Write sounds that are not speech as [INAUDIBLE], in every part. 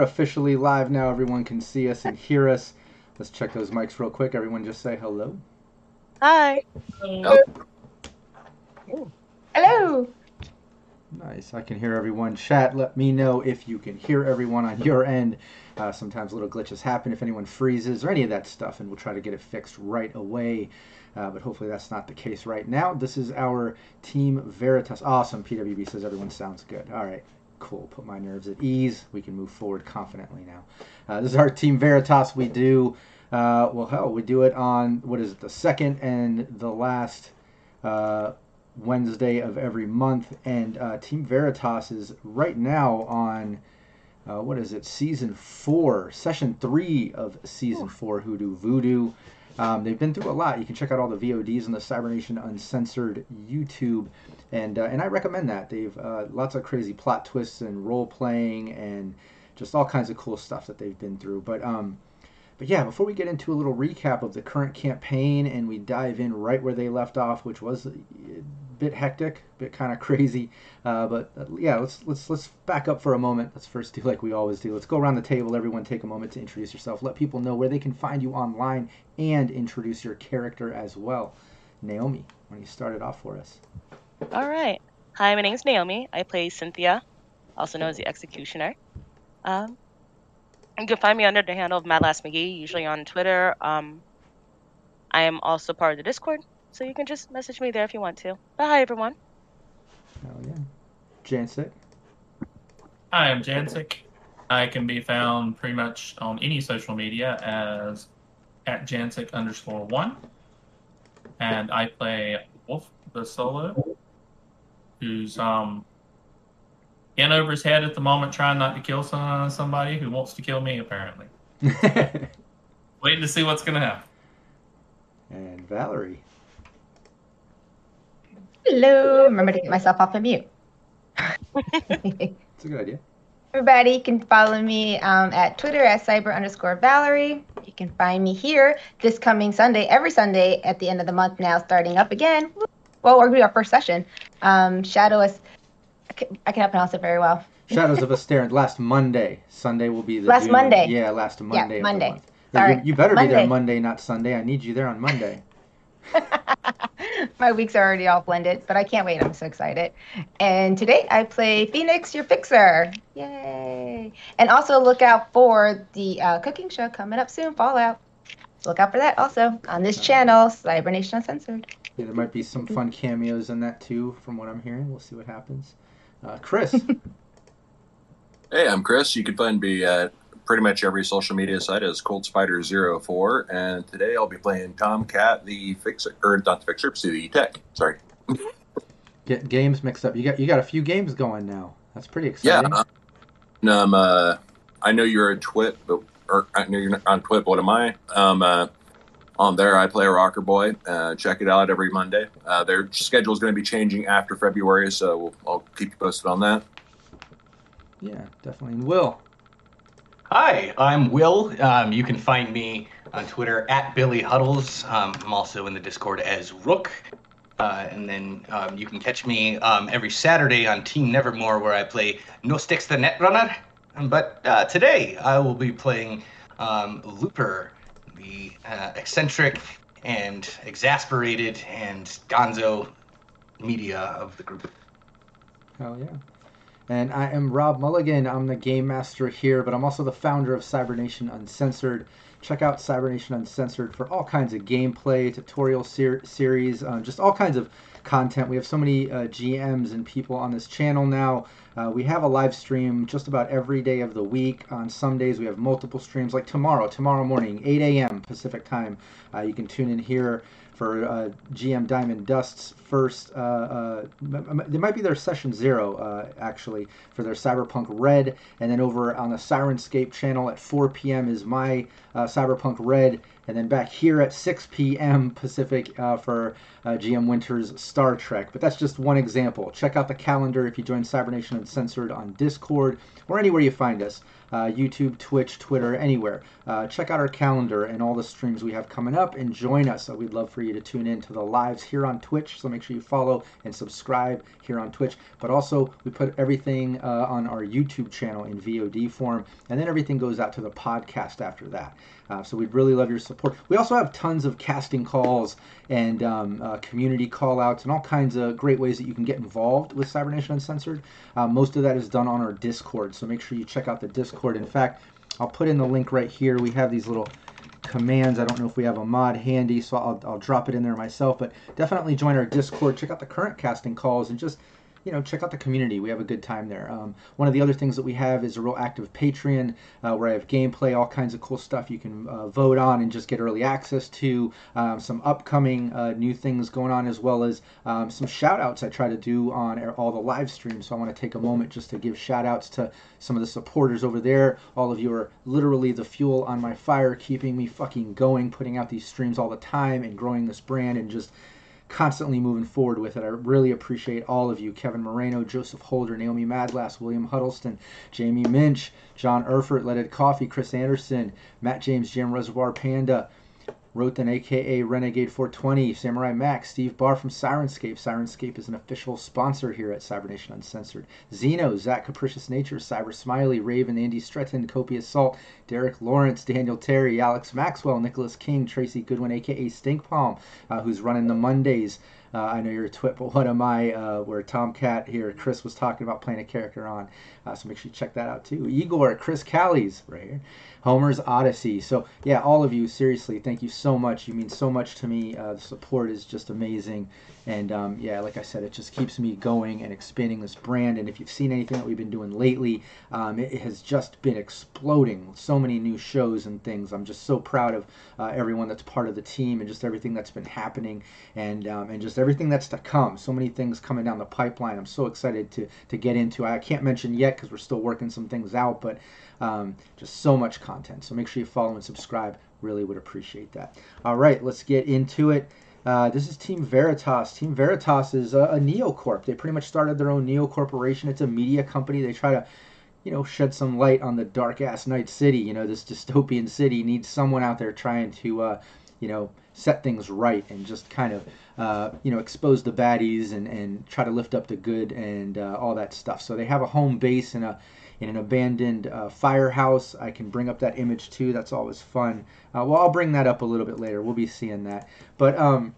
Hey, we're officially live now. Everyone can see us and hear us. Let's check those mics real quick. Everyone just say hello. Hi. Hello. Nice. I can hear everyone. Chat, let me know if you can hear everyone on your end. Uh, sometimes little glitches happen if anyone freezes or any of that stuff, and we'll try to get it fixed right away. Uh, but hopefully that's not the case right now. This is our Team Veritas. Awesome. PWB says everyone sounds good. All right. Cool. Put my nerves at ease. We can move forward confidently now. Uh, this is our Team Veritas. We do, uh, well, hell, we do it on, what is it, the second and the last uh, Wednesday of every month. And uh, Team Veritas is right now on, uh, what is it, season four, session three of season four, Hoodoo Voodoo. Um, they've been through a lot. You can check out all the VODs on the Cybernation Uncensored YouTube, and uh, and I recommend that. They've uh, lots of crazy plot twists and role playing and just all kinds of cool stuff that they've been through. But um, but yeah, before we get into a little recap of the current campaign and we dive in right where they left off, which was a bit hectic, a bit kind of crazy. Uh, but uh, yeah, let's let's let's back up for a moment. Let's first do like we always do. Let's go around the table. Everyone, take a moment to introduce yourself. Let people know where they can find you online and introduce your character as well. Naomi, don't you start it off for us? All right. Hi, my name is Naomi. I play Cynthia, also known as the Executioner. Um, you can find me under the handle of Mad Last McGee, usually on Twitter. Um, I am also part of the Discord, so you can just message me there if you want to. Bye, everyone. Oh yeah, Jancic. Hi, I'm Jancic. I can be found pretty much on any social media as at Jancic underscore one. And I play Wolf the Solo, who's um in over his head at the moment trying not to kill some, somebody who wants to kill me, apparently. [LAUGHS] Waiting to see what's going to happen. and Valerie. Hello. Remember to get myself off of mute. It's a good idea. Everybody can follow me um, at Twitter at cyber underscore Valerie. You can find me here this coming Sunday, every Sunday at the end of the month now, starting up again. Well, we're going to do our first session. Um, Shadow is, I can, I cannot pronounce it very well. Shadows of [LAUGHS] Astarin. Last Monday. Sunday will be the Last Doom- Monday. Yeah, last Monday. the Monday. month. Sorry, You, you better be there Monday. Monday, not Sunday. I need you there on Monday. [LAUGHS] My weeks are already all blended, but I can't wait. I'm so excited. And today I play Phoenix, your fixer. Yay! And also look out for the uh, cooking show coming up soon, Fallout. Look out for that also on this channel, Cybernation Uncensored. Yeah, there might be some fun cameos in that too, from what I'm hearing. We'll see what happens. Uh, Chris. [LAUGHS] Hey, I'm Chris. You can find me at pretty much every social media site as Cold Spider 4 and today I'll be playing Tomcat, the fixer, or not the fixer, but the tech. Sorry. [LAUGHS] Get games mixed up. You got you got a few games going now. That's pretty Yeah. exciting. uh, Um, uh, I know you're a Twit, but or I know you're not on Twit. But what am I? Um, uh, on there, I play a Rocker Boy. Uh, check it out every Monday. Uh, their schedule is going to be changing after February, so we'll, I'll keep you posted on that. yeah, definitely. And Will. Hi, I'm Will. Um, you can find me on Twitter at Billy Huddles. Um, I'm also in the Discord as Rook. Uh, and then um, you can catch me um, every Saturday on Team Nevermore, where I play No Sticks the Netrunner. Um, But uh, today I will be playing um, Looper, the uh, eccentric and exasperated and gonzo media of the group. Hell yeah. And I am Rob Mulligan. I'm the game master here, but I'm also the founder of Cybernation Uncensored. Check out Cybernation Uncensored for all kinds of gameplay, tutorial ser- series, uh, just all kinds of content. We have so many uh, GMs and people on this channel now. Uh, we have a live stream just about every day of the week. On some days, we have multiple streams, like tomorrow, tomorrow morning, 8 a.m. Pacific time. Uh, you can tune in here for uh, GM Diamond Dust's first. Uh, uh, there might be their session zero uh, actually for their Cyberpunk Red, and then over on the Syrinscape channel at 4 p.m. is my uh, Cyberpunk Red, and then back here at 6 p.m. Pacific uh, for GM Winter's Star Trek. But that's just one example. Check out the calendar if you join Cybernation Uncensored on Discord or anywhere you find us uh, YouTube, Twitch, Twitter, anywhere. Uh, check out our calendar and all the streams we have coming up and join us. Uh, we'd love for you to tune in to the lives here on Twitch. So make sure you follow and subscribe here on Twitch. But also, we put everything uh, on our YouTube channel in VOD form, and then everything goes out to the podcast after that. Uh, so we'd really love your support. We also have tons of casting calls and um, uh, community call outs and all kinds of great ways that you can get involved with Cybernation Uncensored. Uh, most of that is done on our Discord, so make sure you check out the Discord. In fact, I'll put in the link right here. We have these little commands. I don't know if we have a mod handy, so I'll, I'll drop it in there myself. But definitely join our Discord. Check out the current casting calls and just you know, check out the community. We have a good time there. Um, one of the other things that we have is a real active Patreon uh, where I have gameplay, all kinds of cool stuff you can uh, vote on and just get early access to. Um, some upcoming uh, new things going on, as well as um, some shout outs I try to do on all the live streams. So I want to take a moment just to give shout outs to some of the supporters over there. All of you are literally the fuel on my fire, keeping me fucking going, putting out these streams all the time and growing this brand and just constantly moving forward with it. I really appreciate all of you Kevin Moreno, Joseph Holder, Naomi Madlass, William Huddleston, Jamie Minch, John Erfurt, Leaded Coffee, Chris Anderson, Matt James, Jim Reservoir Panda, Rothan, aka Renegade 420, Samurai Max, Steve Barr from Syrinscape. Syrinscape is an official sponsor here at Cybernation Uncensored. Zeno, Zach Capricious Nature, Cyber Smiley, Raven, Andy Stretton, Copious Salt, Derek Lawrence, Daniel Terry, Alex Maxwell, Nicholas King, Tracy Goodwin, aka Stink Palm, uh, who's running the Mondays. Uh, I know you're a twit, but what am I? Uh, where Tomcat here, Chris was talking about playing a character on. Uh, so make sure you check that out too. Igor, Chris Callies, right here. Homer's Odyssey. So yeah, all of you, seriously, thank you so much. You mean so much to me. Uh, the support is just amazing, and um, yeah, like I said, it just keeps me going and expanding this brand. And if you've seen anything that we've been doing lately, um, it, has just been exploding. So many new shows and things. I'm just so proud of uh, everyone that's part of the team and just everything that's been happening, and um, and just everything that's to come. So many things coming down the pipeline. I'm so excited to to get into. I can't mention yet because we're still working some things out, but um, just so much content. So make sure you follow and subscribe. Really would appreciate that. All right, let's get into it. Uh, this is Team Veritas. Team Veritas is a, a neocorp. They pretty much started their own neo corporation. It's a media company. They try to, you know, shed some light on the dark ass night city. You know, this dystopian city needs someone out there trying to, uh, you know, set things right and just kind of, uh, you know, expose the baddies and, and try to lift up the good and uh, all that stuff. So they have a home base in a in an abandoned uh, firehouse. I can bring up that image too. That's always fun. Uh, well, I'll bring that up a little bit later. We'll be seeing that. But um,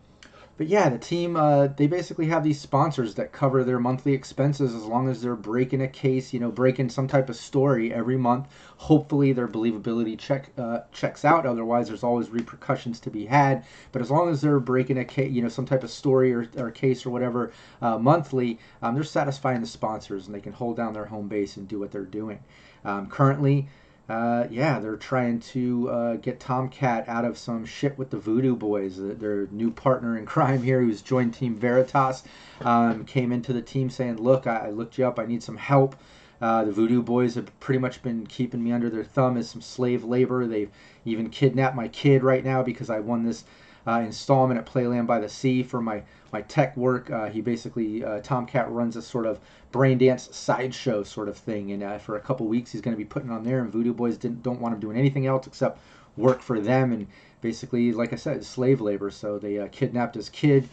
but yeah, the team uh, they basically have these sponsors that cover their monthly expenses as long as they're breaking a case, you know, breaking some type of story every month. Hopefully, their believability check uh, checks out. Otherwise, there's always repercussions to be had. But as long as they're breaking a case, you know, some type of story or, or case or whatever uh, monthly, um, they're satisfying the sponsors and they can hold down their home base and do what they're doing. Um, currently, uh, yeah, they're trying to uh, get Tomcat out of some shit with the Voodoo Boys. Their new partner in crime here, who's joined Team Veritas, um, came into the team saying, "Look, I, I looked you up. I need some help." Uh, the Voodoo Boys have pretty much been keeping me under their thumb as some slave labor. They've even kidnapped my kid right now because I won this uh, installment at Playland by the Sea for my my tech work. Uh, he basically uh, Tomcat runs a sort of brain dance sideshow sort of thing, and uh, for a couple weeks he's going to be putting on there. And Voodoo Boys didn't don't want him doing anything else except work for them, and basically, like I said, slave labor. So they uh, kidnapped his kid.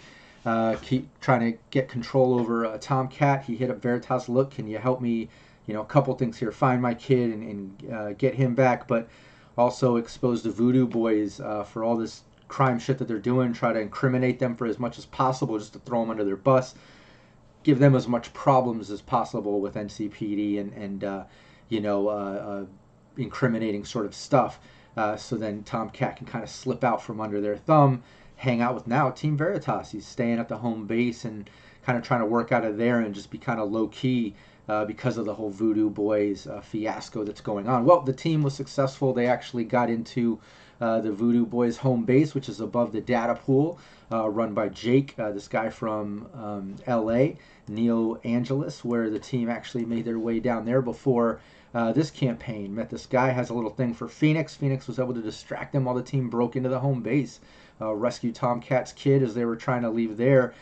Uh, keep trying to get control over Tomcat. He hit up Veritas. Look, can you help me? You know, a couple things here. Find my kid and, and get him back, but also expose the Voodoo Boys uh, for all this crime shit that they're doing. Try to incriminate them for as much as possible, just to throw them under their bus give them as much problems as possible with NCPD and and uh, you know uh, uh, incriminating sort of stuff. Uh, so then Tomcat can kind of slip out from under their thumb, hang out with now Team Veritas. He's staying at the home base and kind of trying to work out of there and just be kind of low key uh, because of the whole Voodoo Boys uh, fiasco that's going on. Well, the team was successful. They actually got into uh, the Voodoo Boys home base, which is above the data pool, uh, run by Jake, uh, this guy from um, LA, Neil Angelis, where the team actually made their way down there before. Uh, this campaign met this guy has a little thing for Phoenix. Phoenix was able to distract them while the team broke into the home base, rescue Tomcat's kid as they were trying to leave there.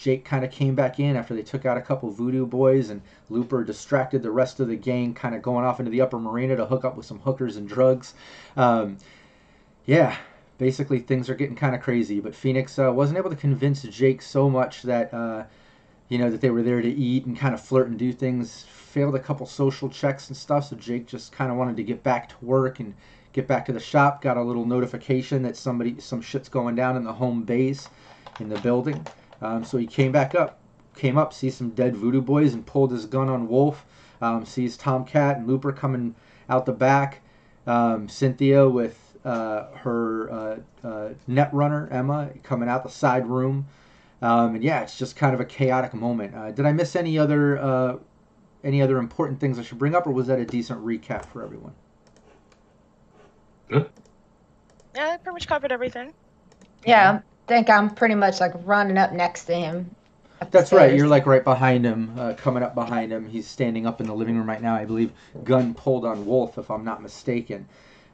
Jake kind of came back in after they took out a couple voodoo boys, and Looper distracted the rest of the gang, kind of going off into the upper marina to hook up with some hookers and drugs. Um, yeah, basically things are getting kind of crazy. But Phoenix uh, wasn't able to convince Jake so much that uh, you know that they were there to eat and kind of flirt and do things. Failed a couple social checks and stuff, so Jake just kind of wanted to get back to work and get back to the shop. Got a little notification that somebody some shit's going down in the home base in the building. Um, so he came back up, came up, sees some dead voodoo boys, and pulled his gun on Wolf. Um, sees Tomcat and Looper coming out the back. Um, Cynthia with uh, her uh, uh, net runner Emma coming out the side room. Um, and yeah, it's just kind of a chaotic moment. Uh, did I miss any other uh, any other important things I should bring up, or was that a decent recap for everyone? Yeah, I pretty much covered everything. Yeah, I think I'm pretty much like running up next to him. That's right. You're like right behind him, uh, coming up behind him. He's standing up in the living room right now. I believe gun pulled on Wolf, if I'm not mistaken.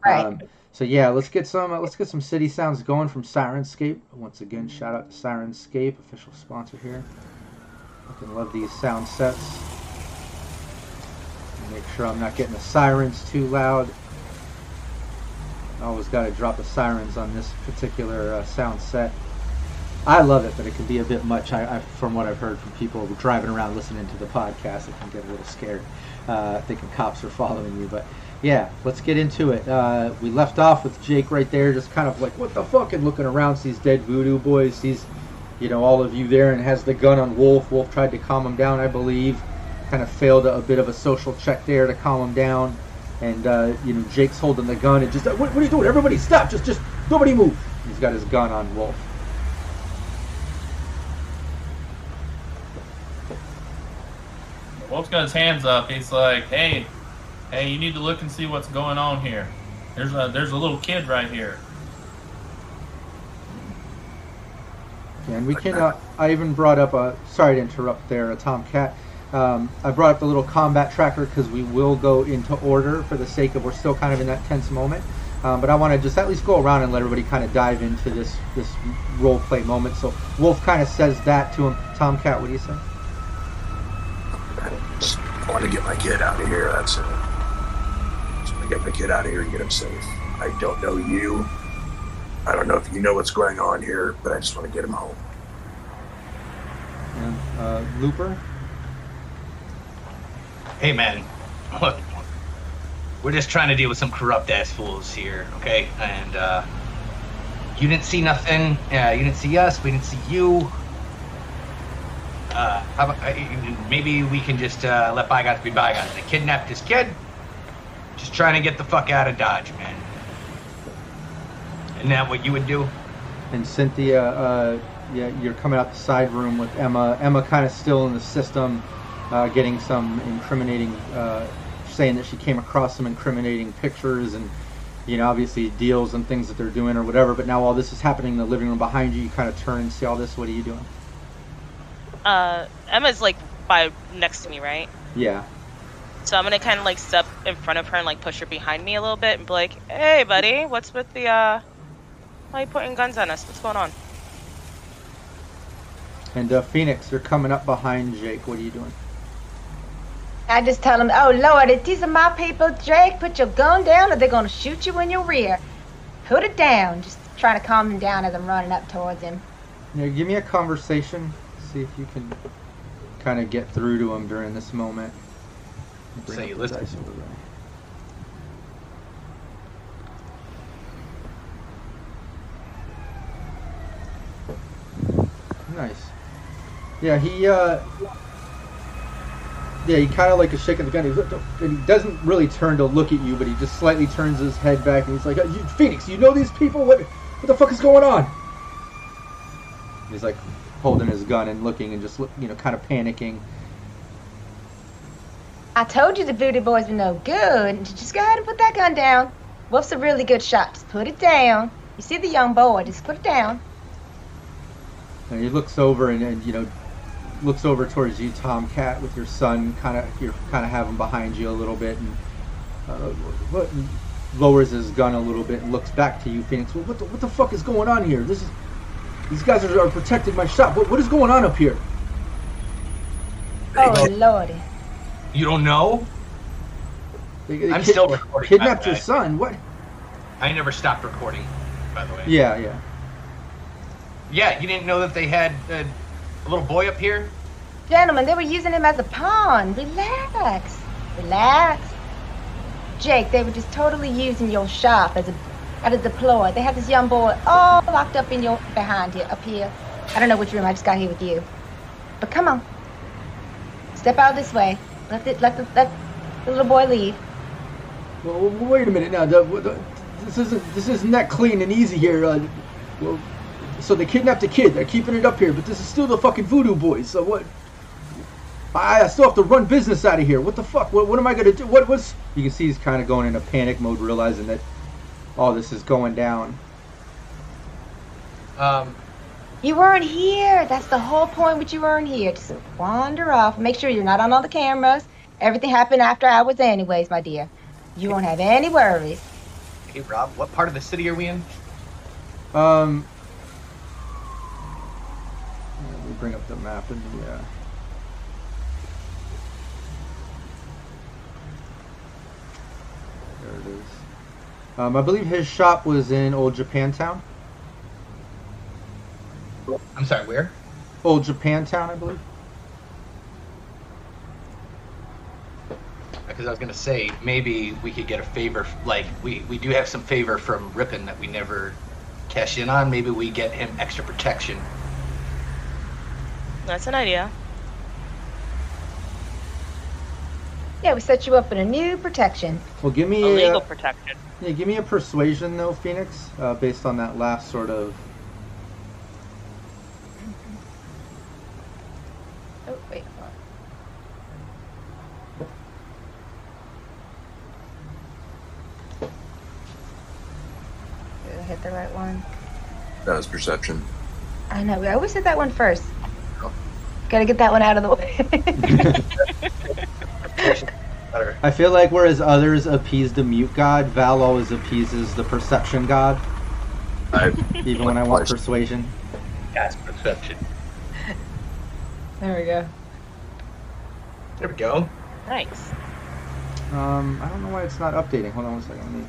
Right. Um, so yeah, let's get some uh, let's get some city sounds going from Syrinscape. Once again, shout out to Syrinscape, official sponsor here. Fucking love these sound sets. Make sure I'm not getting the sirens too loud. Always got to drop the sirens on this particular uh, sound set. I love it, but it can be a bit much. I, I, from what I've heard from people driving around listening to the podcast, it can get a little scared, uh, thinking cops are following you. But yeah, let's get into it. Uh, we left off with Jake right there, just kind of like, what the fuck, and looking around, sees dead voodoo boys, sees, you know, all of you there, and has the gun on Wolf. Wolf tried to calm him down, I believe. Kind of failed a, a bit of a social check there to calm him down. And uh, you know, Jake's holding the gun and just, what, what are you doing? Everybody stop! Just, just nobody move. He's got his gun on Wolf. Wolf's got his hands up. He's like, "Hey, hey, you need to look and see what's going on here. There's a there's a little kid right here." And we can. Uh, I even brought up a. Sorry to interrupt there, a Tomcat. Um, I brought up the little combat tracker because we will go into order for the sake of we're still kind of in that tense moment. Um, but I want to just at least go around and let everybody kind of dive into this this role play moment. So Wolf kind of says that to him. Tomcat, what do you say? Just want to get my kid out of here. That's it. Just want to get my kid out of here and get him safe. I don't know you. I don't know if you know what's going on here, but I just want to get him home. And uh, Looper. Hey man, look, we're just trying to deal with some corrupt ass fools here, okay? And uh, you didn't see nothing. Yeah, you didn't see us. We didn't see you. Uh, how about, uh, maybe we can just uh, let bygones be bygones. They kidnapped this kid. Just trying to get the fuck out of Dodge, man. Isn't that what you would do? and Cynthia, uh, yeah, you're coming out the side room with Emma. Emma kind of still in the system, uh, getting some incriminating, uh, saying that she came across some incriminating pictures and, you know, obviously deals and things that they're doing or whatever. But now all this is happening in the living room behind you. You kind of turn and see all this. What are you doing? Uh, Emma's like by next to me, right? Yeah. So I'm gonna kind of like step in front of her and like push her behind me a little bit and be like, "Hey, buddy, what's with the uh? Why you pointing guns on us? What's going on?" And uh, Phoenix, you're coming up behind Jake. What are you doing? I just tell him, oh Lord, if these are my people, Jake, put your gun down or they're gonna shoot you in your rear. Put it down. Just trying to calm him down as I'm running up towards him. Yeah, give me a conversation. See if you can kind of get through to him during this moment. Bring So you listen. dice over there. Nice. Yeah, he uh Yeah, he kind of like is shaking the gun. He's, and he doesn't really turn to look at you, but he just slightly turns his head back and he's like, "Uh, you, "Phoenix, you know these people? What what the fuck is going on?" He's like holding his gun and looking and just you know, kind of panicking. I told you the voodoo boys were no good. Just go ahead and put that gun down. Wolf's a really good shot. Just put it down. You see the young boy? Just put it down. And he looks over and, and you know looks over towards you, Tomcat, with your son. Kind of you're kind of have him behind you a little bit, and uh, lowers his gun a little bit and looks back to you, Phoenix. Well, what the, what the fuck is going on here? This is these guys are, are protecting my shop. What, what is going on up here? Oh lordy. You don't know? They, they I'm kid- still recording. kidnapped by the your son. What? I never stopped recording, by the way. Yeah, yeah. Yeah, you didn't know that they had uh, a little boy up here? Gentlemen, they were using him as a pawn. Relax. Relax. Jake, they were just totally using your shop as a as a deploy. They had this young boy all locked up in your behind here, up here. I don't know which room. I just got here with you. But come on. Step out this way. Let the let the let the little boy leave. Well, wait a minute now. The, the, this isn't this isn't that clean and easy here. Uh, well, so they kidnapped a kid. They're keeping it up here, but this is still the fucking voodoo boys. So what? I, still have to run business out of here. What the fuck? What, what am I gonna do? What was? You can see he's kind of going into panic mode, realizing that all this is going down. Um, You weren't here. That's the whole point. What you weren't here. Just wander off. Make sure you're not on all the cameras. Everything happened after hours, anyways, my dear. You won't have any worries. hey, Rob, what part of the city are we in? Um, let me bring up the map and the. Uh, there it is. Um, I believe his shop was in Old Japantown. I'm sorry, where? Old Japantown, I believe. Because I was gonna say maybe we could get a favor. Like we we do have some favor from Ripon that we never cash in on. Maybe we get him extra protection. That's an idea. Yeah, we set you up in a new protection. Well, give me A a, legal uh, protection. Yeah, give me a persuasion though, Phoenix, uh, based on that last sort of. Oh, wait. hold on. Did I hit the right one? That was perception. I know. We always hit that one first. Gotta get that one out of the way. [LAUGHS] [LAUGHS] Better. I feel like whereas others appease the mute god, Val always appeases the perception god, I, even when I want persuasion. Yes, perception. there we go. There we go. Nice. Um, I don't know why it's not updating. Hold on one second. Let me...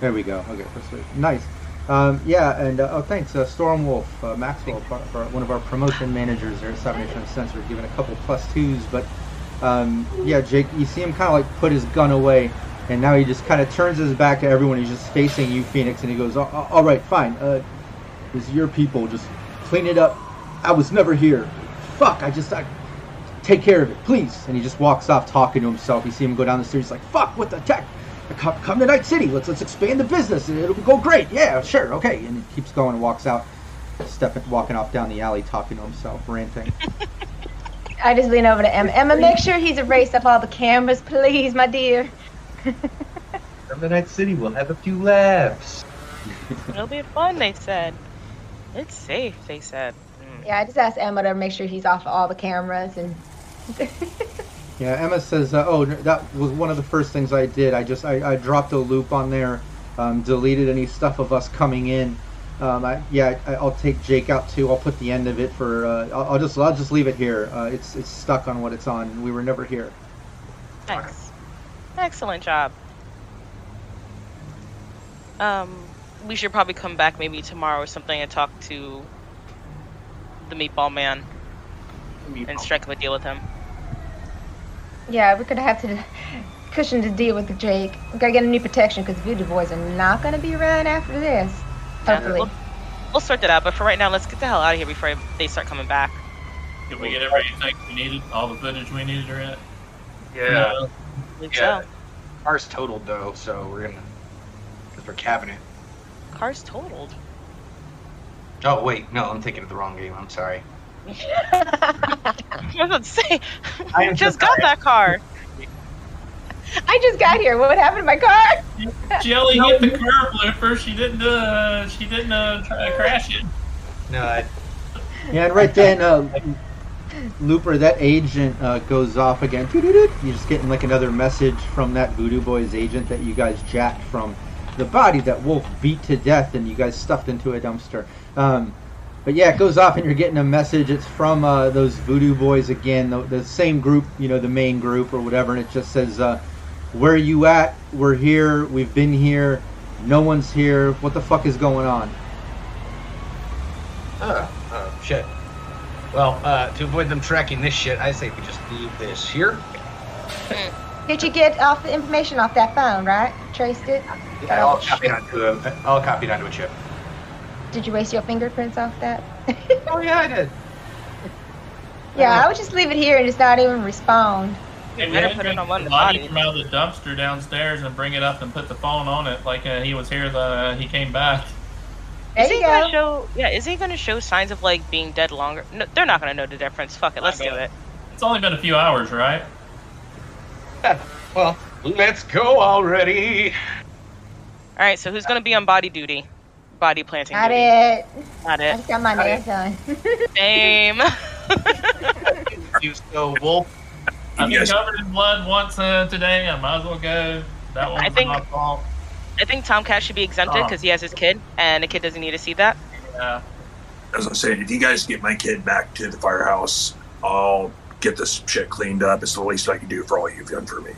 There we go. Okay, persuasion. Nice. Um, yeah, and uh, oh, thanks, uh, Stormwolf uh, Maxwell, for, for one of our promotion managers there at Cybernation Uncensored, giving a couple plus twos. But um, yeah, Jake, you see him kind of like put his gun away, and now he just kind of turns his back to everyone. He's just facing you, Phoenix, and he goes, "All- right, fine. Uh, your people. Just clean it up. I was never here. Fuck. I just I, take care of it, please." And he just walks off talking to himself. You see him go down the stairs. He's like, "Fuck. What the tech." Come, come to Night City. Let's let's expand the business. It'll go great. Yeah, sure, okay. And he keeps going and walks out, stepping, walking off down the alley, talking to himself, ranting. [LAUGHS] I just lean over to Emma. Emma, make sure he's erased up all the cameras, please, my dear. [LAUGHS] From the Night City, we'll have a few laughs. It'll be fun, they said. It's safe, they said. Mm. Yeah, I just asked Emma to make sure he's off all the cameras and. [LAUGHS] Yeah, Emma says, uh, "Oh, that was one of the first things I did. I just I, I dropped a loop on there, um, deleted any stuff of us coming in. Um, I, yeah, I, I'll take Jake out too. I'll put the end of it for. Uh, I'll, I'll just I'll just leave it here. Uh, it's it's stuck on what it's on. We were never here. Nice. Excellent job. Um, we should probably come back maybe tomorrow or something and talk to the Meatball Man and strike up a deal with him. Yeah, we're gonna have to cushion the deal with Jake. We gotta get a new protection because Voodoo Boys are not gonna be around after this. Yeah, Hopefully. we'll, we'll sort that out, but for right now, let's get the hell out of here before they start coming back. Did we get everything we needed? All the footage we needed or it? Yeah. I think Yeah. so. Car's totaled though, so we're gonna because we're capping it. Car's totaled. Oh wait, no, I'm thinking of the wrong game. I'm sorry. [LAUGHS] I was about to say, I you just so got that car. [LAUGHS] I just got here. What happened to my car? [LAUGHS] Jelly hit the curb looper. She didn't. Uh, she didn't uh, try to crash it. No, I, Yeah, and right then, uh, Looper, that agent uh, goes off again. You're just getting like another message from that Voodoo Boys agent that you guys jacked from the body that Wolf beat to death and you guys stuffed into a dumpster. Um, but yeah, it goes off and you're getting a message. It's from uh, those Voodoo Boys again, the, the same group, you know, the main group or whatever, and it just says, uh, "Where you at? We're here. We've been here. No one's here. What the fuck is going on?" oh, oh shit. Well, uh, to avoid them tracking this shit, I say we just leave this here. Hmm. Did you get off the information off that phone, right? Traced it? Yeah, I'll copy it onto a, I'll copy it onto a chip. Did you waste your fingerprints off that? Oh yeah, I did. [LAUGHS] yeah, I would just leave it here and just not even respond. Hey, better we put it on one of the body bodies. from out of the dumpster downstairs and bring it up and put the phone on it like uh, he was here. The he came back. There is you he gonna show? Yeah, is he gonna show signs of like being dead longer? No, they're not gonna know the difference. Fuck it, let's do it. It's only been a few hours, right? Yeah, [LAUGHS] Well, let's go already. All right, so who's gonna be on body duty? Body planting Got duty. it. Got I it. just got my Got nails done. [LAUGHS] Same. [LAUGHS] You so Wolf. I've You been guys- covered in blood once uh, today. I might as well go. That one's I think- my fault. I think Tomcat should be exempted Oh. because he has his kid, and the kid doesn't need to see that. Yeah. As I was saying, if you guys get my kid back to the firehouse, I'll get this shit cleaned up. It's the least I can do for all you've done for me.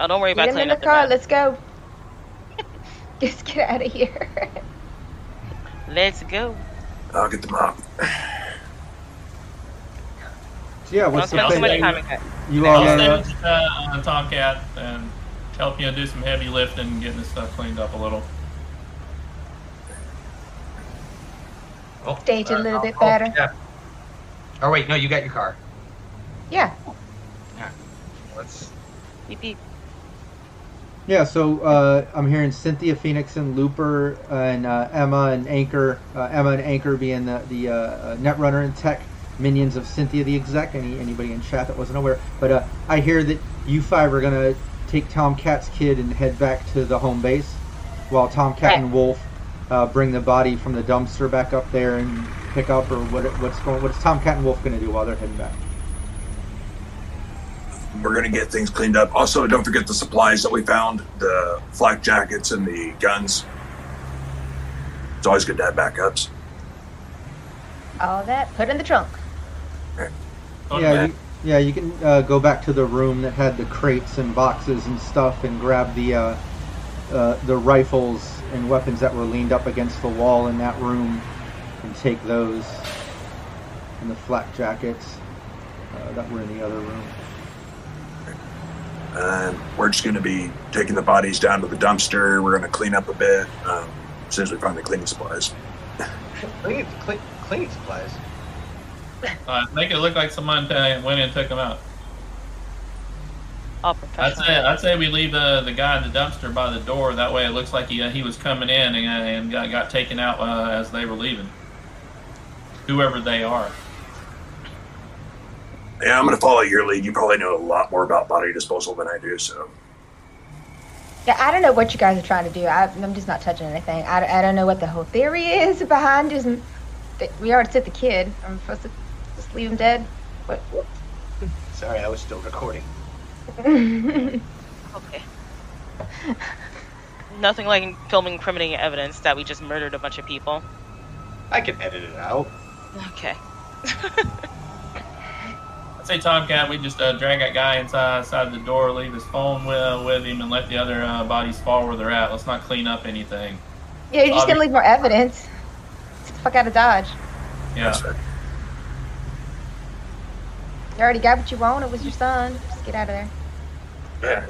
Oh, don't worry Get about him in cleaning the the car. Let's go. [LAUGHS] Just get out of here. [LAUGHS] Let's go. I'll get the mop. So yeah, Don't what's the spend too much plan? time in cut. You all, I'll uh, stay with uh, on Tomcat and help you do some heavy lifting and getting this stuff cleaned up a little. Oh, Stage a little uh, bit oh, better. Yeah. Oh wait, no, you got your car. Yeah. Yeah. Let's. Beep, beep. Yeah, so uh, I'm hearing Cynthia Phoenix and Looper and uh, Emma and Anchor. Uh, Emma and Anchor being the the uh, uh, Netrunner and Tech minions of Cynthia the exec. Any anybody in chat that wasn't aware, but uh, I hear that you five are gonna take Tomcat's kid and head back to the home base, while Tomcat and Wolf uh, bring the body from the dumpster back up there and pick up or what what's going what's Tomcat and Wolf gonna do while they're heading back? We're gonna get things cleaned up. Also, don't forget the supplies that we found: the flak jackets and the guns. It's always good to have backups. All that. Put in the trunk. Go yeah, bed. you, yeah, you can uh, go back to the room that had the crates and boxes and stuff, and grab the uh, uh, the rifles and weapons that were leaned up against the wall in that room, and take those, and the flak jackets uh, that were in the other room. And we're just gonna be taking the bodies down to the dumpster. We're gonna clean up a bit um, as soon as we find the cleaning supplies. [LAUGHS] Cleaning, clean, cleaning supplies. Uh, make it look like someone uh, went in and took them out. All I'd say I'd say we leave the the guy in the dumpster by the door. That way, it looks like he uh, he was coming in and, uh, and got, got taken out uh, as they were leaving. Whoever they are. Yeah, I'm gonna follow your lead. You probably know a lot more about body disposal than I do, so Yeah, I don't know what you guys are trying to do. I, I'm just not touching anything. I, I don't know what the whole theory is behind just. We already said the kid. I'm supposed to just leave him dead. What? Sorry, I was still recording. [LAUGHS] Okay. Nothing like filming incriminating evidence that we just murdered a bunch of people. I can edit it out. Okay. [LAUGHS] I'd say Tomcat, we just uh, drag that guy inside, inside the door, leave his phone with, with him, and let the other uh, bodies fall where they're at. Let's not clean up anything. yeah, you're just gonna leave more evidence. Get the fuck out of Dodge. Yeah. You already got what you want. It was your son. Just get out of there. Yeah.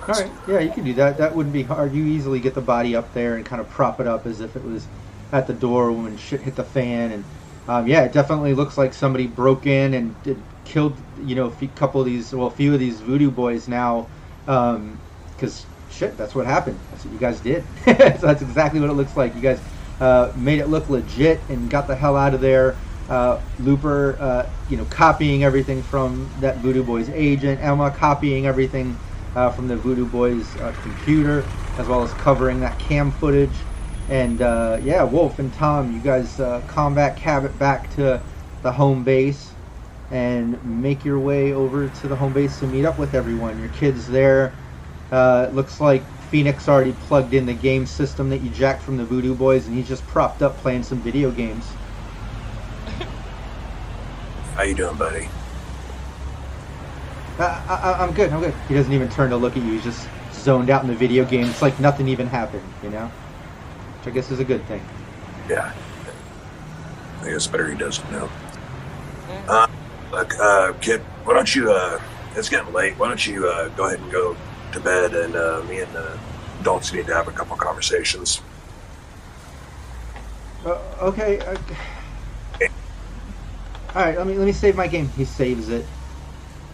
All right, yeah, you can do that. That wouldn't be hard. You easily get the body up there and kind of prop it up as if it was at the door when shit hit the fan, and um, yeah, it definitely looks like somebody broke in and did, killed, you know, a couple of these, well, a few of these voodoo boys now, because shit, that's what happened. That's what you guys did. [LAUGHS] so that's exactly what it looks like. You guys uh, made it look legit and got the hell out of there. Uh, Looper, uh, you know, copying everything from that Voodoo Boys agent. Emma copying everything uh, from the Voodoo Boys uh, computer, as well as covering that cam footage. And uh, yeah, Wolf and Tom, you guys uh, combat Cabot back to the home base and make your way over to the home base to meet up with everyone. Your kid's there. It looks like Phoenix already plugged in the game system that you jacked from the Voodoo Boys, and he's just propped up playing some video games. How you doing, buddy? Uh, I, I, I'm good. I'm good. He doesn't even turn to look at you. He's just zoned out in the video game. It's like nothing even happened, you know. Which I guess is a good thing. Yeah. I guess better he doesn't know. Uh, look, uh, kid, why don't you, uh, it's getting late. Why don't you, uh, go ahead and go to bed and, uh, me and the adults need to have a couple conversations. Uh, okay. Uh, all right. Let me let me save my game. He saves it.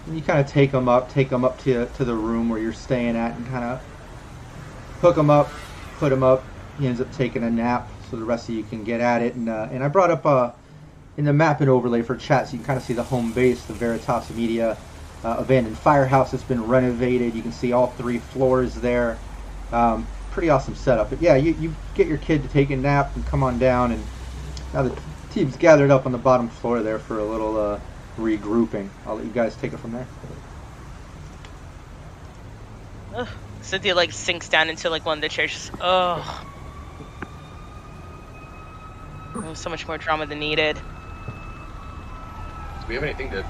And you kind of take him up, take him up to to the room where you're staying at, and kind of hook him up, put him up. He ends up taking a nap, so the rest of you can get at it. And uh, and I brought up uh, in the map and overlay for chat, so you can kind of see the home base, the Veritas Media uh, abandoned firehouse that's been renovated. You can see all three floors there. Um, pretty awesome setup. But yeah, you, you get your kid to take a nap and come on down, and now the team's gathered up on the bottom floor there for a little uh, regrouping. I'll let you guys take it from there. Ugh. Cynthia like sinks down into like one of the chairs. Just, oh. Oh, so much more drama than needed. Do we have anything to?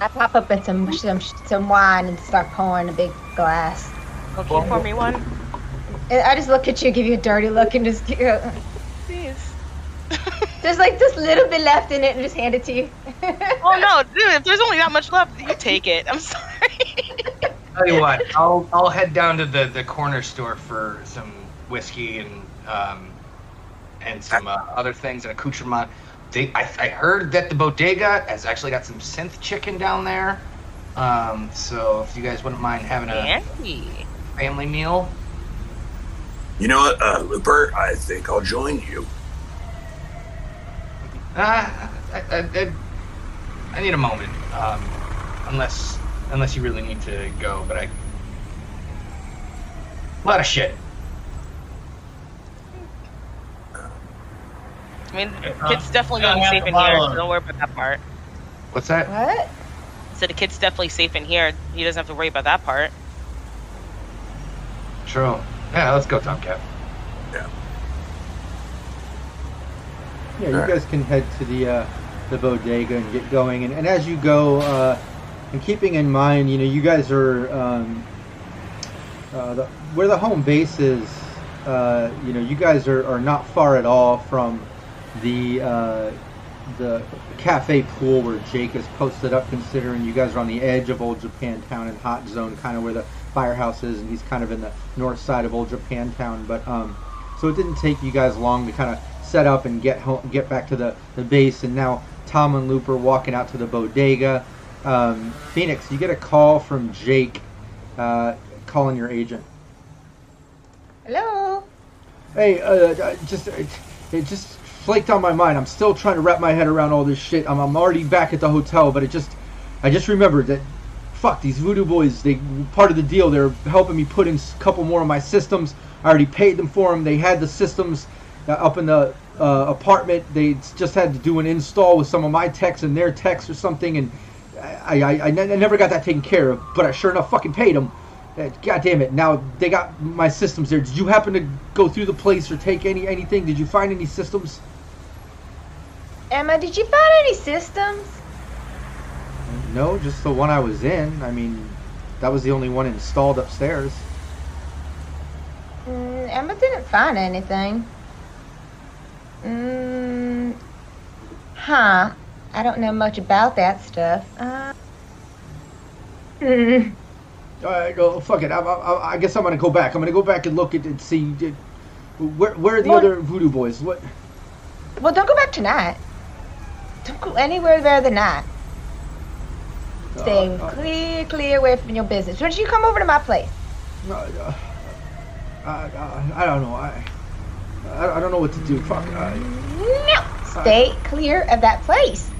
I pop up with some some some wine and start pouring a big glass. Okay, pour me one, I just look at you, give you a dirty look, and just uh, please. [LAUGHS] there's like just a little bit left in it, and just hand it to you. [LAUGHS] Oh no, dude! If there's only that much left, you take it. I'm sorry. [LAUGHS] Tell you what, I'll I'll head down to the, the corner store for some whiskey and um and some uh, other things and accoutrement. They, I, I heard that the bodega has actually got some synth chicken down there. Um, so if you guys wouldn't mind having a Andy. family meal, You know what, uh, Looper? I think I'll join you. Uh, I, I, I, I need a moment. Um, unless unless you really need to go, but I a lot of shit. I mean, the Uh, kid's definitely yeah, going I have safe in here. bottle. So don't worry about that part. What's that? what? So the kid's definitely safe in here. He doesn't have to worry about that part. True. Yeah, let's go, Tomcat. Yeah, you Alright. guys can head to the uh, the bodega and get going. And, and as you go, uh, and keeping in mind, you know, you guys are um, uh, the, where the home base is. Uh, you know, you guys are, are not far at all from the uh, the cafe pool where Jake is posted up. Considering you guys are on the edge of Old Japan Town and Hot Zone, kind of where the firehouse is, and he's kind of in the north side of Old Japan Town. But um, so it didn't take you guys long to kind of set up and get home, get back to the, the base. And now Tom and Looper walking out to the bodega. Um, Phoenix, you get a call from Jake, uh, calling your agent. Hello. Hey, uh, just it, just flaked on my mind. I'm still trying to wrap my head around all this shit. I'm, I'm already back at the hotel, but it just I just remembered that fuck these voodoo boys. They part of the deal. They're helping me put in a couple more of my systems. I already paid them for them. They had the systems uh, up in the uh, apartment. They just had to do an install with some of my techs and their techs or something, and I, I, I, ne- I never got that taken care of. But I sure enough fucking paid them. Uh, God damn it! Now they got my systems there. Did you happen to go through the place or take any anything? Did you find any systems? Emma, did you find any systems? No, just the one I was in. I mean, that was the only one installed upstairs. Mm, Emma didn't find anything. Mm, huh. I don't know much about that stuff. Uh, mm, All right, go fuck it. I, I, I guess I'm gonna go back. I'm gonna go back and look at and see. uh, Where, where are the What? other voodoo boys? What? Well, don't go back tonight. Don't go anywhere there than that. Stay Uh, uh, clear, clear away from your business. Why don't you come over to my place? uh, uh, I don't know. I, I, I don't know what to do. Fuck. I, No. Stay clear of that place.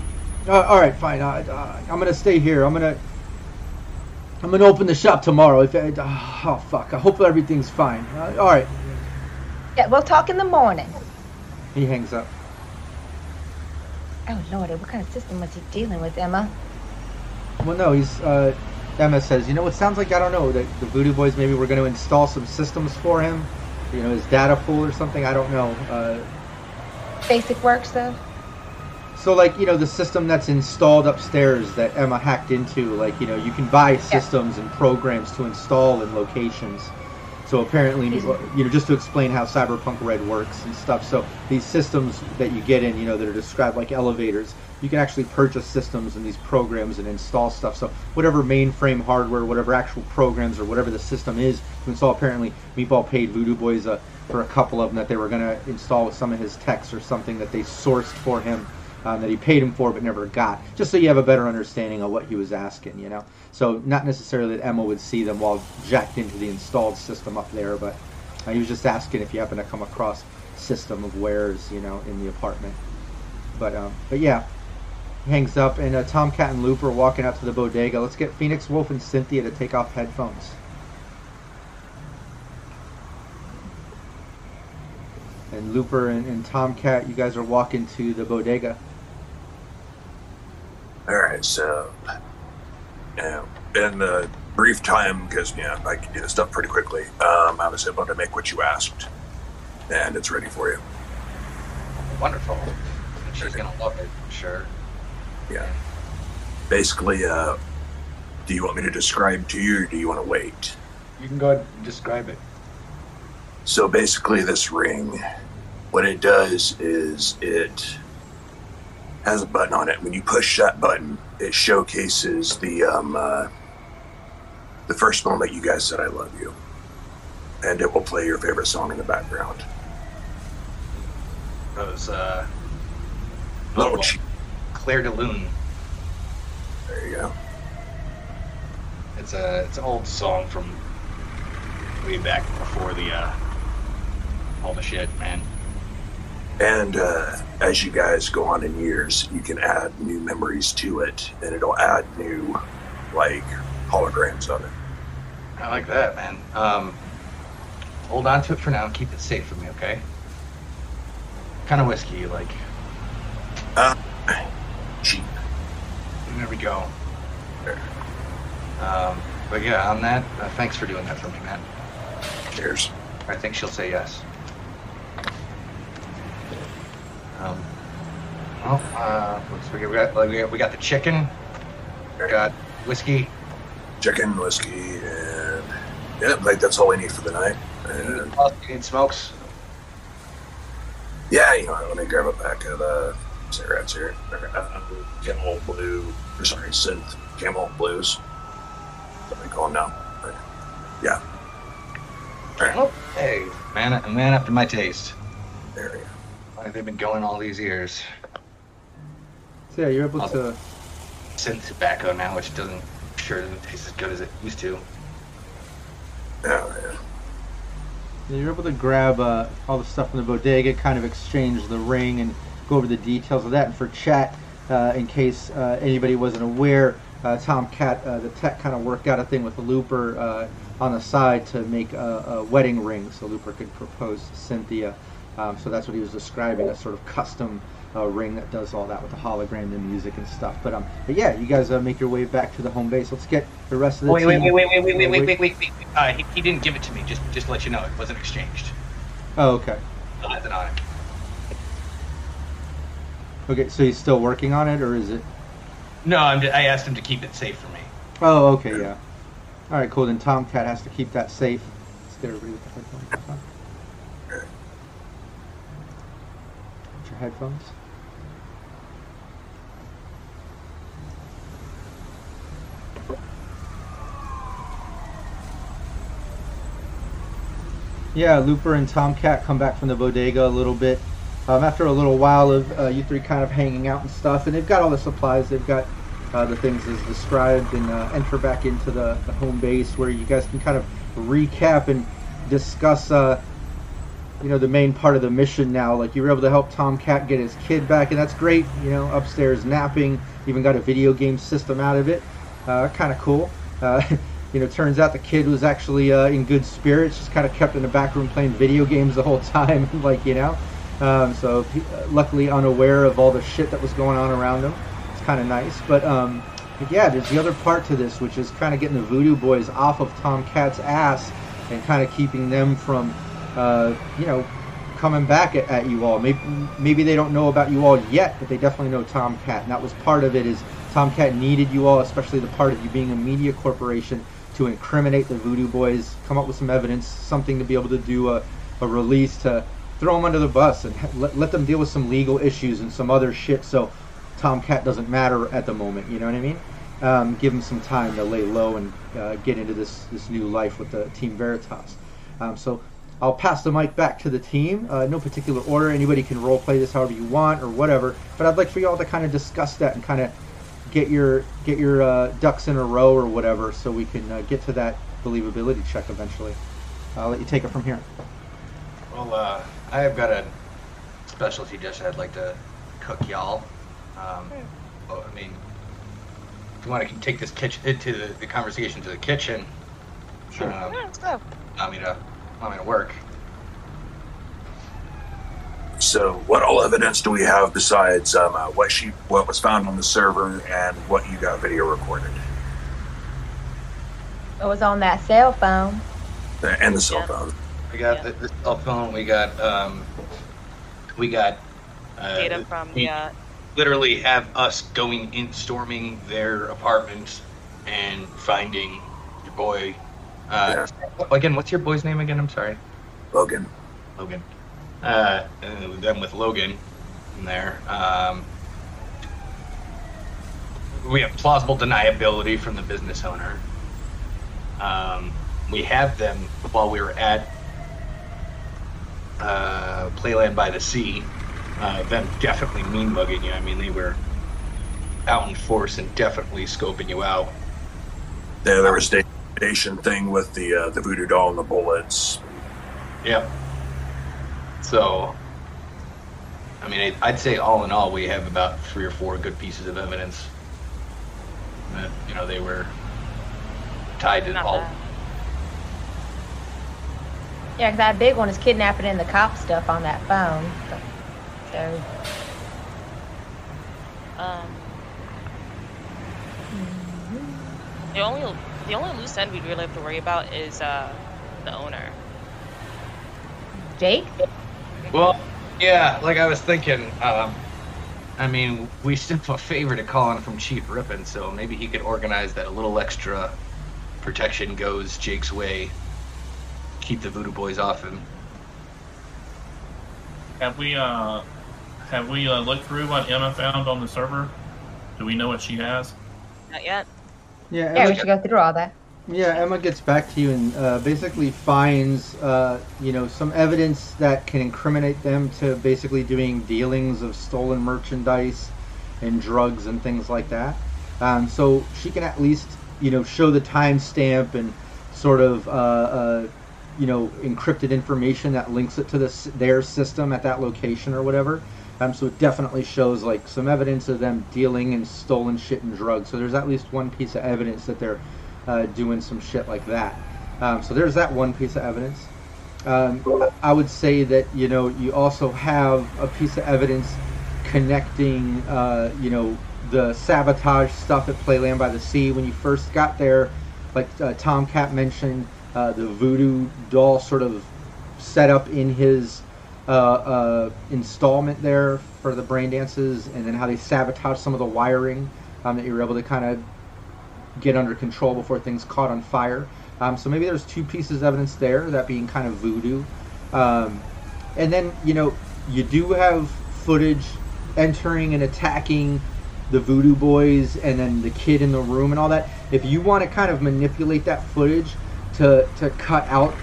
uh, all right, fine. I, uh, I'm gonna stay here. I'm gonna. I'm gonna open the shop tomorrow. If I, oh fuck, I hope everything's fine. Uh, all right. Yeah, we'll talk in the morning. He hangs up. Oh lord, what kind of system was he dealing with, Emma? Well, no, he's. Uh, Emma says, you know, it sounds like I don't know that the Voodoo Boys maybe we're going to install some systems for him. You know, his data pool or something. I don't know. Uh, Basic work stuff. so, like, you know, the system that's installed upstairs that Emma hacked into, like, you know, you can buy systems and programs to install in locations. So apparently, you know, just to explain how Cyberpunk Red works and stuff. So these systems that you get in, you know, that are described like elevators, you can actually purchase systems and these programs and install stuff. So whatever mainframe hardware, whatever actual programs or whatever the system is to install, apparently Meatball paid Voodoo Boys uh, for a couple of them that they were going to install with some of his techs or something that they sourced for him. Um, that he paid him for but never got, just so you have a better understanding of what he was asking, you know. So not necessarily that Emma would see them while jacked into the installed system up there, but uh, he was just asking if you happen to come across system of wares, you know, in the apartment. But um, but yeah, hangs up, and uh, Tomcat and Loop are walking out to the bodega. Let's get Phoenix Wolf and Cynthia to take off headphones. And Looper and, and Tomcat, you guys are walking to the bodega. All right, so yeah, in the brief time, because yeah, I can do this stuff pretty quickly. Um, I was able to make what you asked, and it's ready for you. Wonderful. She's gonna love it, I'm sure. Yeah. Basically, uh, do you want me to describe to you, or do you want to wait? You can go ahead and describe it. So basically, this ring, what it does is it has a button on it. When you push that button, it showcases the um, uh, the first moment you guys said "I love you," and it will play your favorite song in the background. That was uh Little Oh. Clair de Lune. There you go. It's a it's an old song from way back before the uh all the shit, man. And uh, as you guys go on in years, you can add new memories to it, and it'll add new, like, holograms of it. I like that, man. Um hold on to it for now and keep it safe for me, okay? What kind of whiskey you like? Cheap. There we go. Um, but yeah, on that, uh, thanks for doing that for me, man. Cheers. I think she'll say yes. Um, well, uh, we got, like, we got we got the chicken, we got whiskey. Chicken, whiskey, and yeah, like that's all we need for the night. And You need smokes. yeah, you know, let me grab a pack of uh, cigarettes here. Uh, Camel Blue, or sorry, Synth Camel Blues. What do they call them now? Yeah, Oh, hey, man, a man after my taste. there we go. Why have they been going all these years? So yeah, you're able to. Synth tobacco now, which doesn't sure doesn't taste as good as it used to. Yeah, yeah. Yeah, you're able to grab uh, all the stuff from the bodega, kind of exchange the ring, and go over the details of that. And for chat, in case uh, anybody wasn't aware, uh, Tom Cat, uh, the tech, kind of worked out a thing with Looper uh, on the side to make a, a wedding ring, so Looper could propose to Cynthia. Um, so that's what he was describing, a sort of custom uh, ring that does all that with the hologram and music and stuff. But um, but yeah, you guys uh, make your way back to the home base. Let's get the rest of the Wait, team. wait, wait, wait, wait, wait, wait, Uh, wait, wait, wait. Uh, he, he didn't give it to me. Just, just to let you know, it wasn't exchanged. Oh, okay. Nothing on it. Okay, so he's still working on it, or is it? No, I'm just, I asked him to keep it safe for me. Oh, okay, yeah. All right, cool. Then Tomcat has to keep that safe. Let's get everybody with the headphones. on. Get your headphones. Yeah, Looper and Tomcat come back from the bodega a little bit. Um, after a little while of uh, you three kind of hanging out and stuff, and they've got all the supplies. They've got uh, the things as described, and uh, enter back into the, the home base where you guys can kind of recap and discuss. Uh, you know the main part of the mission now. Like you were able to help Tomcat get his kid back, and that's great. You know, upstairs napping, even got a video game system out of it. Uh, kind of cool. Uh, [LAUGHS] you know, turns out the kid was actually in good spirits, just kind of kept in the back room playing video games the whole [LAUGHS] time, like you know. Um, so uh, luckily unaware of all the shit that was going on around him. It's kind of nice, but um, yeah, there's the other part to this, which is kind of getting the Voodoo Boys off of Tomcat's ass and kind of keeping them from, uh, you know, coming back at, at you all. Maybe maybe they don't know about you all yet, but they definitely know Tomcat, and that was part of it. Is Tomcat needed you all, especially the part of you being a media corporation, to incriminate the Voodoo Boys, come up with some evidence, something to be able to do a, a release to throw them under the bus and let, let them deal with some legal issues and some other shit. So Tomcat doesn't matter at the moment. You know what I mean? Um, give them some time to lay low and uh, get into this this new life with the Team Veritas. Um, so I'll pass the mic back to the team. Uh, no particular order. Anybody can role play this however you want or whatever. But I'd like for you all to kind of discuss that and kind of get your get your uh, ducks in a row or whatever, so we can uh, get to that believability check eventually. I'll let you take it from here. Well, uh, I have got a specialty dish I'd like to cook y'all. Um, well, I mean, if you want to take this kitchen to the, the conversation to the kitchen, Sure. um, Yeah, let's go. allow me to allow me to work. So, what all evidence do we have besides um, uh, what she, what was found on the server, and what you got video recorded, It was on that cell phone. Uh, and the cell Yeah. phone? We got Yeah. the, the cell phone. We got um, we got uh, Data from we the. Uh, literally have us going in, storming their apartment, and finding your boy. Uh, Again, what's your boy's name again? I'm sorry. Logan. Logan. Uh, then with Logan in there, um, we have plausible deniability from the business owner. Um, we have them while we were at uh, Playland by the Sea. Uh, them definitely mean mugging you. I mean, they were out in force and definitely scoping you out. Yeah, there was the station thing with the uh, the voodoo doll and the bullets. Yep. So, I mean, I- I'd say all in all, we have about three or four good pieces of evidence that you know they were tied to not all. bad. Yeah, 'cause that big one is kidnapping and the cop stuff on that phone. So, so Um, the only the only loose end we'd really have to worry about is uh, the owner. Jake? Well, yeah, like I was thinking. Um, I mean, we still have a favor to call on from Chief Rippin, so maybe he could organize that a little extra protection goes Jake's way. Keep the voodoo boys off him. Have we uh have we uh, looked through what Emma found on the server? Do we know what she has? Not yet. Yeah, Yeah, we should go through all that. yeah, Emma gets back to you and uh, basically finds, uh, you know, some evidence that can incriminate them to basically doing dealings of stolen merchandise and drugs and things like that. Um, so she can at least, you know, show the timestamp and sort of, uh, uh, you know, encrypted information that links it to this their system at that location or whatever. Um, so it definitely shows like some evidence of them dealing in stolen shit and drugs. So there's at least one piece of evidence that they're uh, doing some shit like that. Um, so there's that one piece of evidence. Um, I would say that you know you also have a piece of evidence connecting, uh, you know, the sabotage stuff at Playland by the Sea. When you first got there, like uh, Tomcat mentioned, uh, the voodoo doll sort of set up in his uh, uh, installment there for the brain dances, and then how they sabotage some of the wiring um, that you were able to kind of get under control before things caught on fire. Um, so maybe there's two pieces of evidence there, that being kind of voodoo. Um, and then, you know, you do have footage entering and attacking the voodoo boys and then the kid in the room and all that. If you want to kind of manipulate that footage to, to cut out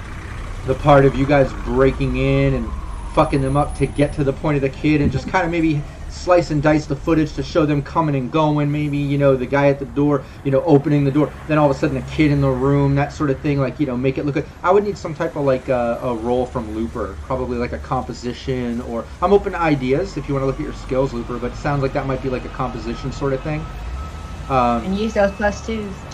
the part of you guys breaking in and fucking them up to get to the point of the kid and just kind of maybe slice and dice the footage to show them coming and going. Maybe you know the guy at the door, you know, opening the door. Then all of a sudden a kid in the room, that sort of thing. Like you know, make it look good. I would need some type of like uh, a role from Looper, probably like a composition or I'm open to ideas if you want to look at your skills, Looper. But it sounds like that might be like a composition sort of thing. Um, And use those plus twos.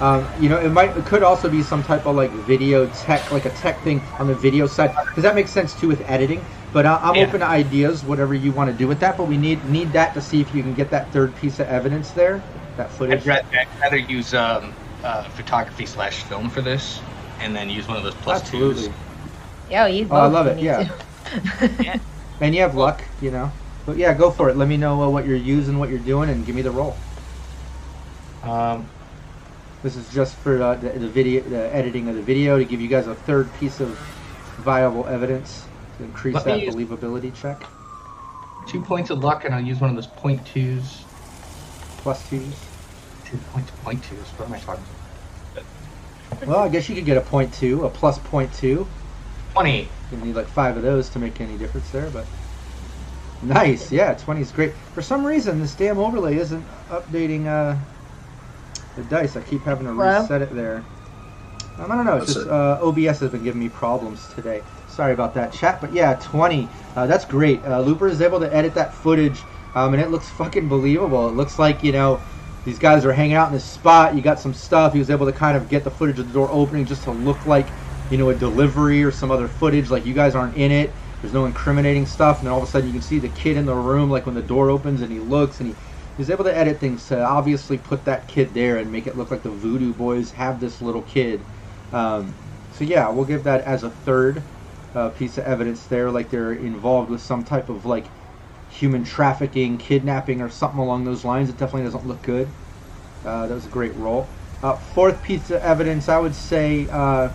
Um, you know, it might it could also be some type of like video tech, like a tech thing on the video side, because that makes sense too with editing. But I, I'm Yeah. open to ideas, whatever you want to do with that. But we need need that to see if you can get that third piece of evidence there, that footage. I'd, ra- I'd rather use um, uh, photography slash film for this, and then use one of those plus Absolutely. twos. Yo, use Oh, I love it, you [LAUGHS] yeah. And you have luck, you know. But yeah, go for it. Let me know uh, what you're using, what you're doing, and give me the roll. Um, This is just for uh, the, the video, the editing of the video, to give you guys a third piece of viable evidence to increase Let that believability check. two points of luck, and I'll use one of those point twos. Plus twos. Two points, point twos. What am I talking about? Well, I guess you could get a point two, a plus point two. Twenty. You need like five of those to make any difference there, but nice. Yeah, 20 is great. For some reason, this damn overlay isn't updating uh, the dice. I keep having to Hello? reset it there. Um, I don't know. It's just uh, OBS has been giving me problems today. Sorry about that, chat. But yeah, 20. Uh, that's great. Uh, Looper is able to edit that footage, um, and it looks fucking believable. It looks like you know. These guys are hanging out in this spot. You got some stuff. He was able to kind of get the footage of the door opening just to look like you know, a delivery or some other footage, like you guys aren't in it. There's no incriminating stuff, and then all of a sudden you can see the kid in the room, like when the door opens and he looks and he he's able to edit things to obviously put that kid there and make it look like the Voodoo Boys have this little kid. Um, so yeah, we'll give that as a third uh, piece of evidence there, like they're involved with some type of like human trafficking, kidnapping, or something along those lines. It definitely doesn't look good. Uh, that was a great roll. Uh, fourth piece of evidence, I would say. Uh,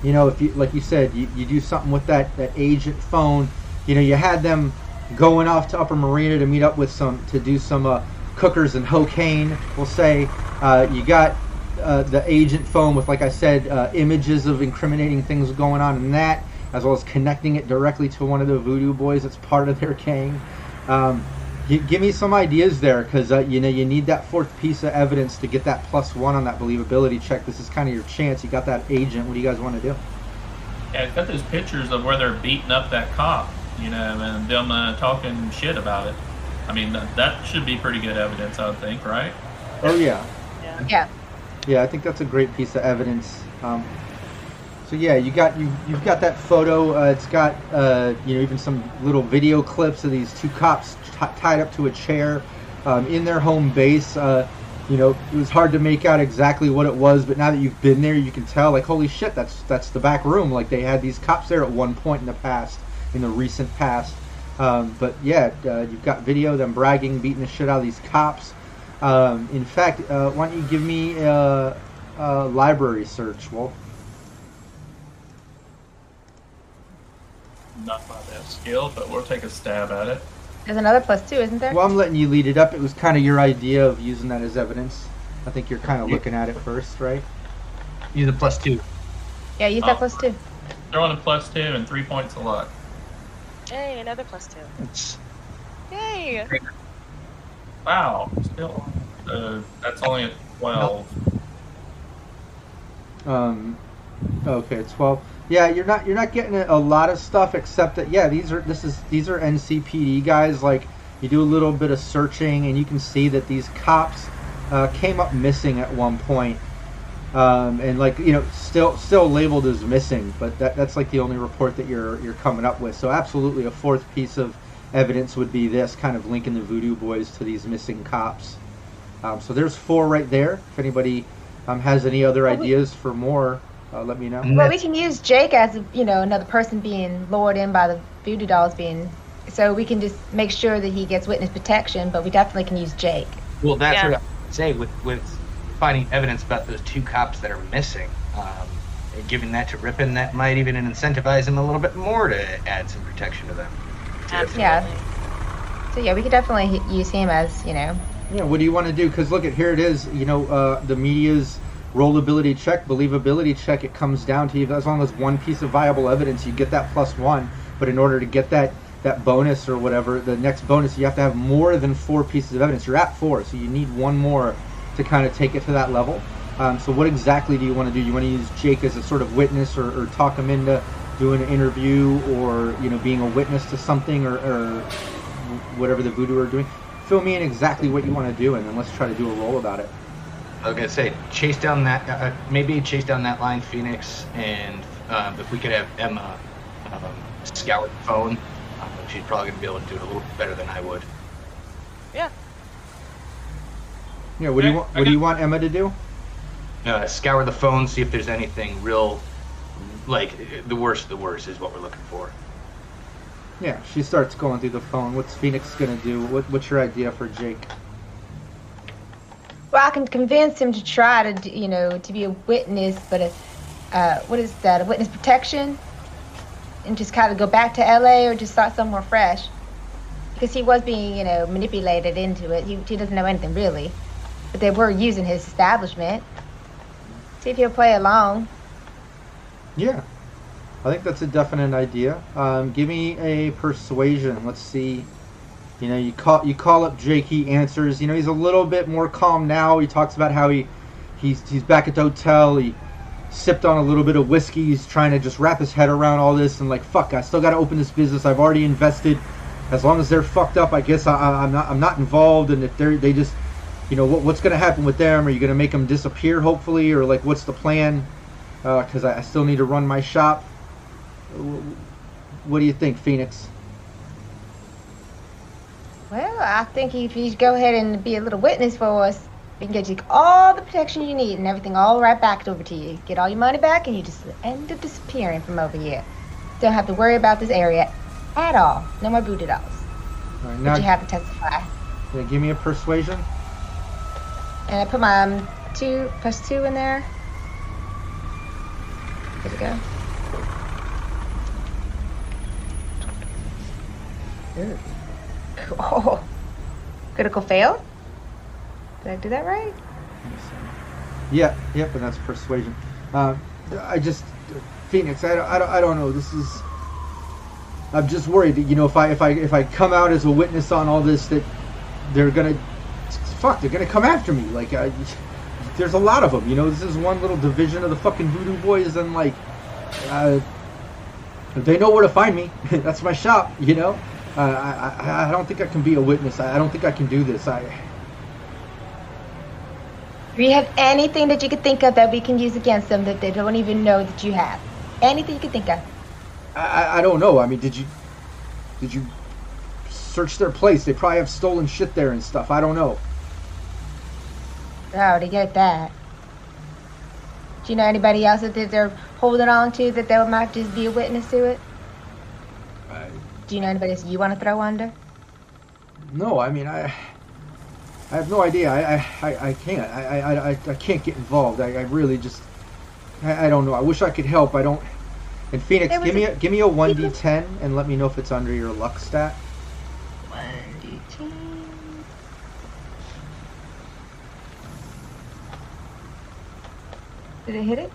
you know, if you like you said, you, you do something with that that agent phone. You know, you had them going off to Upper Marina to meet up with some to do some uh, cookers and cocaine. We'll say uh, you got uh, the agent phone with, like I said, uh, images of incriminating things going on in that, as well as connecting it directly to one of the Voodoo Boys that's part of their gang. Um, you, give me some ideas there, because uh, you know you need that fourth piece of evidence to get that plus one on that believability check. This is kind of your chance. You got that agent. What do you guys want to do? Yeah, I've got those pictures of where they're beating up that cop, you know, and them uh, talking shit about it. I mean, that, that should be pretty good evidence, I would think, right? Oh yeah, Yeah. Yeah. yeah. I think that's a great piece of evidence. Um, so yeah, you got you you've got that photo. Uh, it's got uh, you know even some little video clips of these two cops t- tied up to a chair um, in their home base. Uh, you know, it was hard to make out exactly what it was, but now that you've been there, you can tell. Like, holy shit, that's that's the back room. Like they had these cops there at one point in the past, in the recent past. Um, but yeah, uh, you've got video of them bragging, beating the shit out of these cops. Um, in fact, uh, why don't you give me a, a library search, Wolf? Not by that skill, but we'll take a stab at it. There's another plus two, isn't there? Well, I'm letting you lead it up. It was kind of your idea of using that as evidence. I think you're kind of looking at it first, right? Use a plus two. yeah, use that Oh. plus two. Throwing a plus two and three points of luck. Yay, another plus two. It's Yay! Wow, still. Uh, that's only a 12. Um, okay, twelve. Yeah, you're not you're not getting a, a lot of stuff except that yeah, these are this is these are NCPD guys. Like you do a little bit of searching and you can see that these cops uh, came up missing at one point. Um, and like you know, still still labeled as missing, but that, that's like the only report that you're you're coming up with. So absolutely, a fourth piece of evidence would be this kind of linking the Voodoo Boys to these missing cops. Um, so there's four right there. If anybody um, has any other Well, we- ideas for more, uh, let me know. Well, we can use Jake as you know another person being lured in by the voodoo dolls being, so we can just make sure that he gets witness protection. But we definitely can use Jake. well, that's Yeah. what I say with with finding evidence about those two cops that are missing. Um, and giving that to Ripon, that might even incentivize him a little bit more to add some protection to them. Absolutely. Yeah. So yeah, we could definitely use him as you know. Yeah, what do you want to do? Because look at here it is. You know, uh, the media's rollability check, believability check. It comes down to you as long as one piece of viable evidence, you get that plus one. But in order to get that that bonus or whatever, the next bonus, you have to have more than four pieces of evidence. You're at four, so you need one more to kind of take it to that level. Um, so what exactly do you want to do? You want to use Jake as a sort of witness, or, or talk him into doing an interview, or you know, being a witness to something, or, or whatever the voodoo are doing. Fill me in exactly what you want to do, and then let's try to do a roll about it. I was gonna say chase down that uh, maybe chase down that line, Phoenix, and um, if we could have Emma um, scour the phone, um, she's probably gonna be able to do it a little better than I would. Yeah. Yeah. What do you want? What do you want Emma to do? Uh, scour the phone, see if there's anything real, like the worst. of The worst is what we're looking for. Yeah. She starts going through the phone. What's Phoenix gonna do? What, what's your idea for Jake? Well, I can convince him to try to, you know, to be a witness, but a, uh, what is that? A witness protection, and just kind of go back to LA or just start somewhere fresh, because he was being, you know, manipulated into it. He, he doesn't know anything really, but they were using his establishment. See if he'll play along. Yeah, I think that's a definite idea. Um, give me a persuasion. Let's see. You know, you call you call up Jake. He answers. You know, he's a little bit more calm now. He talks about how he he's he's back at the hotel. He sipped on a little bit of whiskey. He's trying to just wrap his head around all this and like, fuck, I still got to open this business. I've already invested. As long as they're fucked up, I guess I, I, I'm not I'm not involved. And if they're they just you know what, what's going to happen with them? Are you going to make them disappear, hopefully, or like what's the plan? Uh, because I, I still need to run my shop. What do you think, Phoenix? Well, I think if you go ahead and be a little witness for us, we can get you all the protection you need and everything all right back over to you. Get all your money back, and you just end up disappearing from over here. Don't have to worry about this area at all. No more voodoo dolls. All right, But you have to testify. yeah, give me a persuasion. And I put my um, two plus two in there. There we go. Ooh. [LAUGHS] Oh, critical fail. Did I do that right? Yeah, yep, and that's persuasion. Uh, I just, Phoenix. I, don't- I, I don't know. This is. I'm just worried that you know if I if I if I come out as a witness on all this that they're gonna fuck they're gonna come after me like I, there's a lot of them you know this is one little division of the fucking voodoo boys and like uh, they know where to find me [LAUGHS] that's my shop you know uh, I, I I don't think I can be a witness I, I don't think I can do this I Do you have anything that you could think of that we can use against them that they don't even know that you have? Anything you could think of? I, I- I don't know. I mean, did you did you search their place? They probably have stolen shit there and stuff. I don't know. Oh, I already get that. Do you know anybody else that they're holding on to that they might just be a witness to it? I, Do you know anybody else you want to throw under? no, I mean, I I have no idea. I I, I, can't. I, I, I, I can't get involved. I, I really just I, I don't know. I wish I could help. I don't. And Phoenix, give me a- a give me a one d ten and let me know if it's under your luck stat. One, two, three. Did it hit it?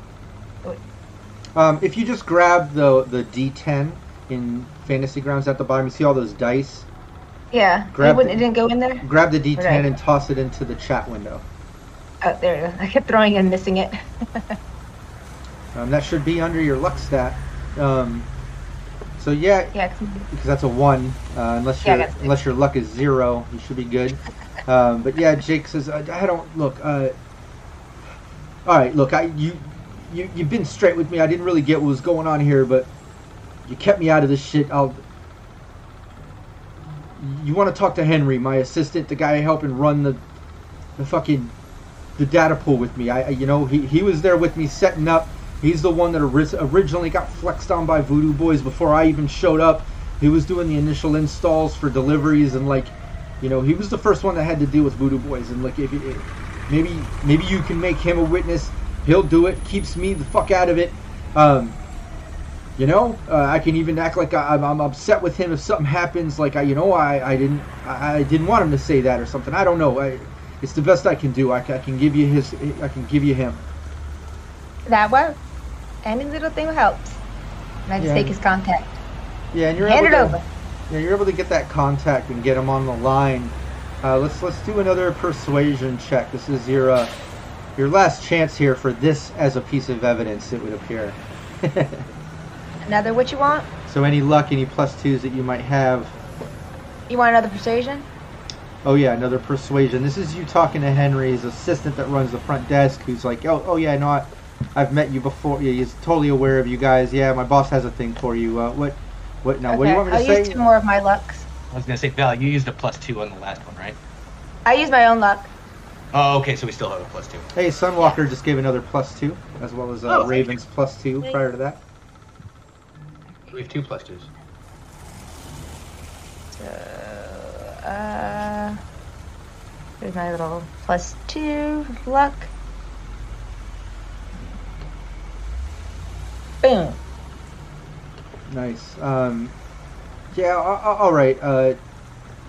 Um, if you just grab the the d10 in Fantasy Grounds at the bottom, you see all those dice. Yeah. Grab it, the- it didn't go in there? Grab the d10 Okay. and toss it into the chat window. Oh, there you go. I kept throwing and missing it. [LAUGHS] Um, that should be under your luck stat. Um, so yeah, yeah, because that's a one. Uh, unless your unless your luck is zero, you should be good. Um, but yeah, Jake says I, I don't look. Uh, all right, look, I you you you've been straight with me. I didn't really get what was going on here, but you kept me out of this shit. I'll. You want to talk to Henry, my assistant, the guy helping run the the fucking the data pool with me. I, you know he he was there with me setting up. He's the one that ori- originally got flexed on by Voodoo Boys before I even showed up. He was doing the initial installs for deliveries and like, you know, he was the first one that had to deal with Voodoo Boys. And like, if maybe maybe you can make him a witness, he'll do it. Keeps me the fuck out of it. Um, you know, uh, I can even act like I, I'm, I'm upset with him if something happens. Like I, you know, I, I didn't I, I didn't want him to say that or something. I don't know. I, it's the best I can do. I, I can give you his. I can give you him. That works. Any little thing helps. And I just Yeah. take his contact. Yeah, and you're Hand able it to, over. Yeah, you're able to get that contact and get him on the line. Uh, let's let's do another persuasion check. This is your uh, your last chance here for this as a piece of evidence. It would appear. [LAUGHS] Another what you want? so any luck, any plus twos that you might have. You want another persuasion? Oh yeah, another persuasion. This is you talking to Henry's assistant that runs the front desk, who's like, oh oh yeah, no, I, I've met you before. Yeah, he's totally aware of you guys. Yeah, my boss has a thing for you. Uh, what what now? What do you want me to say? I'll use two more of my lucks. I was gonna say, Val, you used a plus two on the last one, right? I used my own luck. Oh, okay, so we still have a plus two. Hey, Sunwalker just gave another plus two, as well as uh, Oh, thank Ravens plus two Thank prior to that. We have two plus twos. So, uh, there's my little plus two luck. Boom. Nice. Um, yeah. All right. Uh,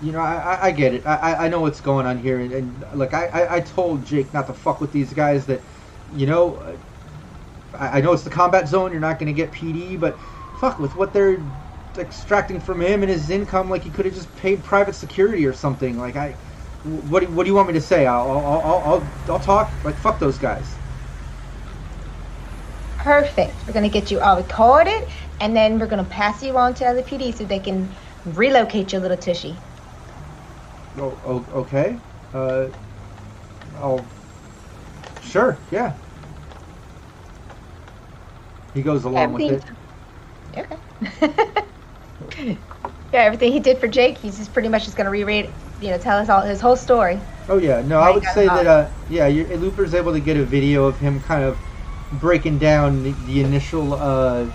you know, I, I, get it. I, I- know what's going on here, and, and like I, I, I told Jake not to fuck with these guys. That, you know, uh, I, I know it's the combat zone. You're not going to get PD, but fuck with what they're extracting from him and his income. Like he could have just paid private security or something. Like I, what, do- what do you want me to say? I'll, I'll, I'll, I'll, I'll talk. Like fuck those guys. Perfect. We're gonna get you all recorded, and then we're gonna pass you on to other PD so they can relocate your little tushy. Oh, okay. Uh, oh, sure, yeah. He goes along with it. Everything- Okay. [LAUGHS] yeah, everything he did for Jake, he's just pretty much just gonna reread, you know, tell us all his whole story. Oh yeah, no, I would say that. Uh, yeah, you Looper's able to get a video of him kind of breaking down the, the initial, uh,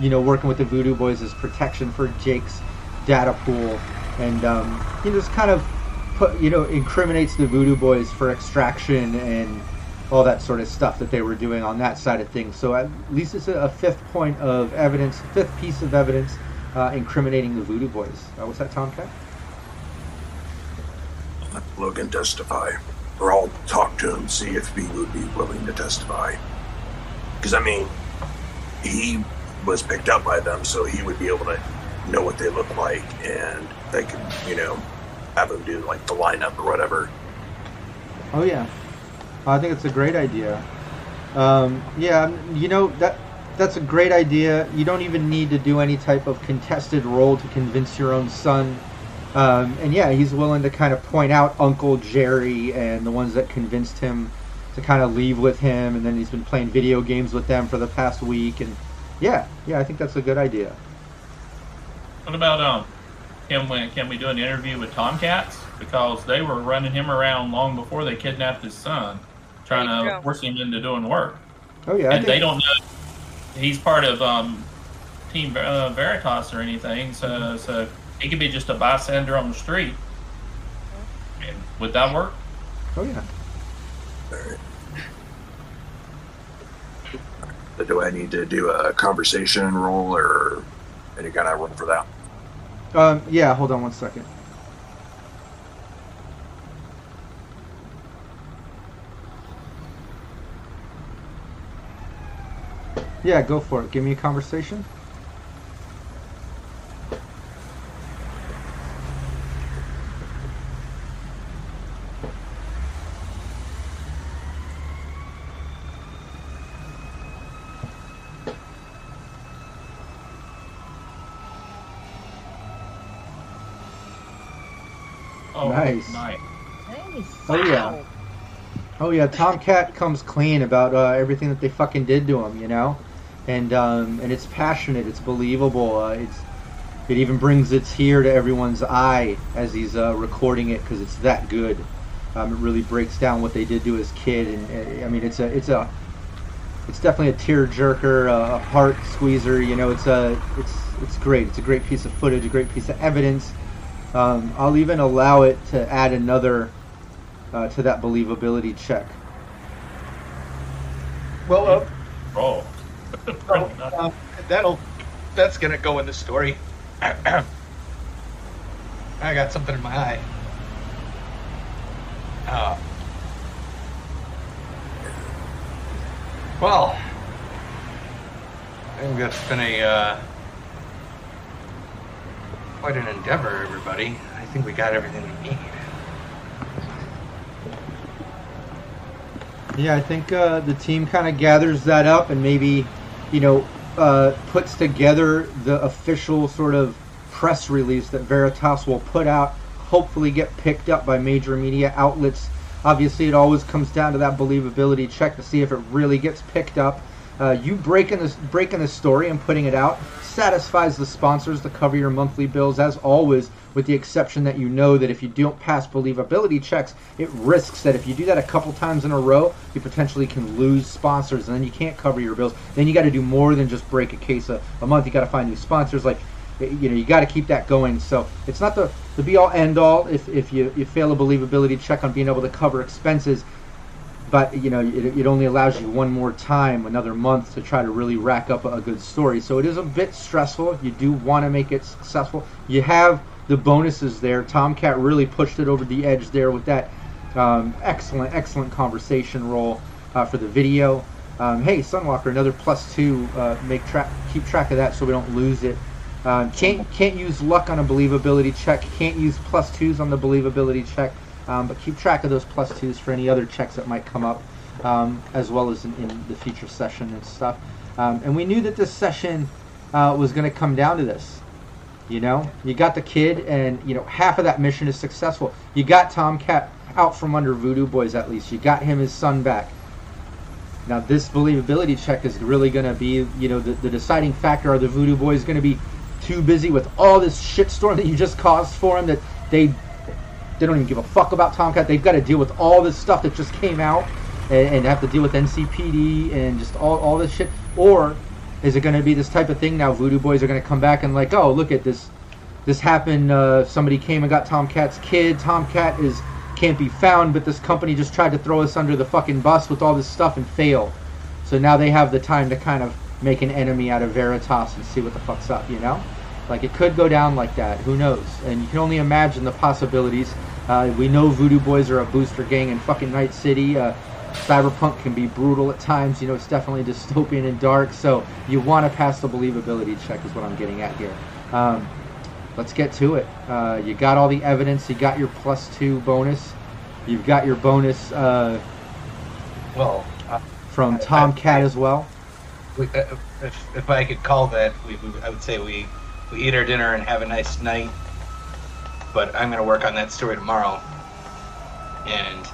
you know, working with the Voodoo Boys as protection for Jake's data pool, and um, you know, just kind of put, you know, incriminates the Voodoo Boys for extraction and all that sort of stuff that they were doing on that side of things. So at least it's a, a fifth point of evidence, fifth piece of evidence uh, incriminating the Voodoo Boys. Uh, what's that, Tomcat? Logan testify, or I'll talk to him, see if he would be willing to testify. Because I mean, he was picked up by them, so he would be able to know what they look like, and they could, you know, have him do like the lineup or whatever. Oh yeah, I think it's a great idea. Um, yeah, you know that that's a great idea. You don't even need to do any type of contested role to convince your own son. Um, and yeah, he's willing to kind of point out Uncle Jerry and the ones that convinced him to kind of leave with him, and then he's been playing video games with them for the past week. And yeah, yeah, I think that's a good idea. What about um? Can we can we do an interview with Tomcats because they were running him around long before they kidnapped his son, trying to go. force him into doing work, Oh yeah, I and they don't know he's part of um Team uh, Veritas or anything. So so he could be just a bystander on the street. And would that work? oh yeah. But do I need to do a conversation role or any kind of room for that? Um, yeah, hold on one second. Yeah, go for it. Give me a conversation. Oh, Nice. nice. Nice. Oh yeah. Oh yeah, Tomcat comes clean about uh, everything that they fucking did to him, you know, and um, and it's passionate, it's believable, uh, it's it even brings its here to everyone's eye as he's uh, recording it because it's that good. Um, it really breaks down what they did to his kid, and uh, I mean it's a it's a it's definitely a tear jerker, a, a heart squeezer. You know, it's a it's it's great. It's a great piece of footage, a great piece of evidence. Um, I'll even allow it to add another uh, to that believability check. Well, uh, Roll. Oh, um, [LAUGHS] that'll that's gonna go in the story. [CLEARS THROAT] I got something in my eye. Uh, well, I think that's been a uh, quite an endeavor, everybody. I think we got everything we need. Yeah, I think uh, the team kind of gathers that up and maybe, you know, uh, puts together the official sort of press release that Veritas will put out. Hopefully, get picked up by major media outlets. Obviously, it always comes down to that believability check to see if it really gets picked up. Uh, you breaking this breaking the story and putting it out satisfies the sponsors to cover your monthly bills as always with the exception that you know that if you don't pass believability checks it risks that if you do that a couple times in a row you potentially can lose sponsors and then you can't cover your bills. Then you got to do more than just break a case a, a month. You got to find new sponsors like you know you got to keep that going. So it's not the the be all end all if, if you, you fail a believability check on being able to cover expenses but you know it, it only allows you one more time another month to try to really rack up a, a good story. So it is a bit stressful. You do want to make it successful. You have the bonuses there. Tomcat really pushed it over the edge there with that um, excellent excellent conversation roll uh, for the video. Um, hey sunwalker another plus two uh, make track keep track of that so we don't lose it. Um, can't can't use luck on a believability check. Can't use plus twos on the believability check. Um, but keep track of those plus twos for any other checks that might come up, um, as well as in, in, the future session and stuff. Um, and we knew that this session uh, was going to come down to this. You know, you got the kid, and you know half of that mission is successful. You got Tomcat out from under Voodoo Boys at least. You got him his son back. Now this believability check is really going to be, you know, the, the deciding factor. Are the Voodoo Boys going to be too busy with all this shitstorm that you just caused for them that they they don't even give a fuck about Tomcat. They've got to deal with all this stuff that just came out and, and have to deal with NCPD and just all, all this shit. Or is it going to be this type of thing now? Voodoo Boys are going to come back and like, oh, look at this. This happened. Uh, somebody came and got Tomcat's kid. Tomcat is can't be found, but this company just tried to throw us under the fucking bus with all this stuff and failed. So now they have the time to kind of make an enemy out of Veritas and see what the fuck's up, you know? Like it could go down like that. Who knows? And you can only imagine the possibilities. Uh, we know Voodoo Boys are a booster gang in fucking Night City. Uh, cyberpunk can be brutal at times. You know, it's definitely dystopian and dark. So you want to pass the believability check, is what I'm getting at here. Um, let's get to it. Uh, you got all the evidence. You got your plus two bonus. You've got your bonus. Uh, well, from Tomcat as well. We, uh, if, if I could call that, we, we, I would say we we eat our dinner and have a nice night. But I'm gonna work on that story tomorrow. And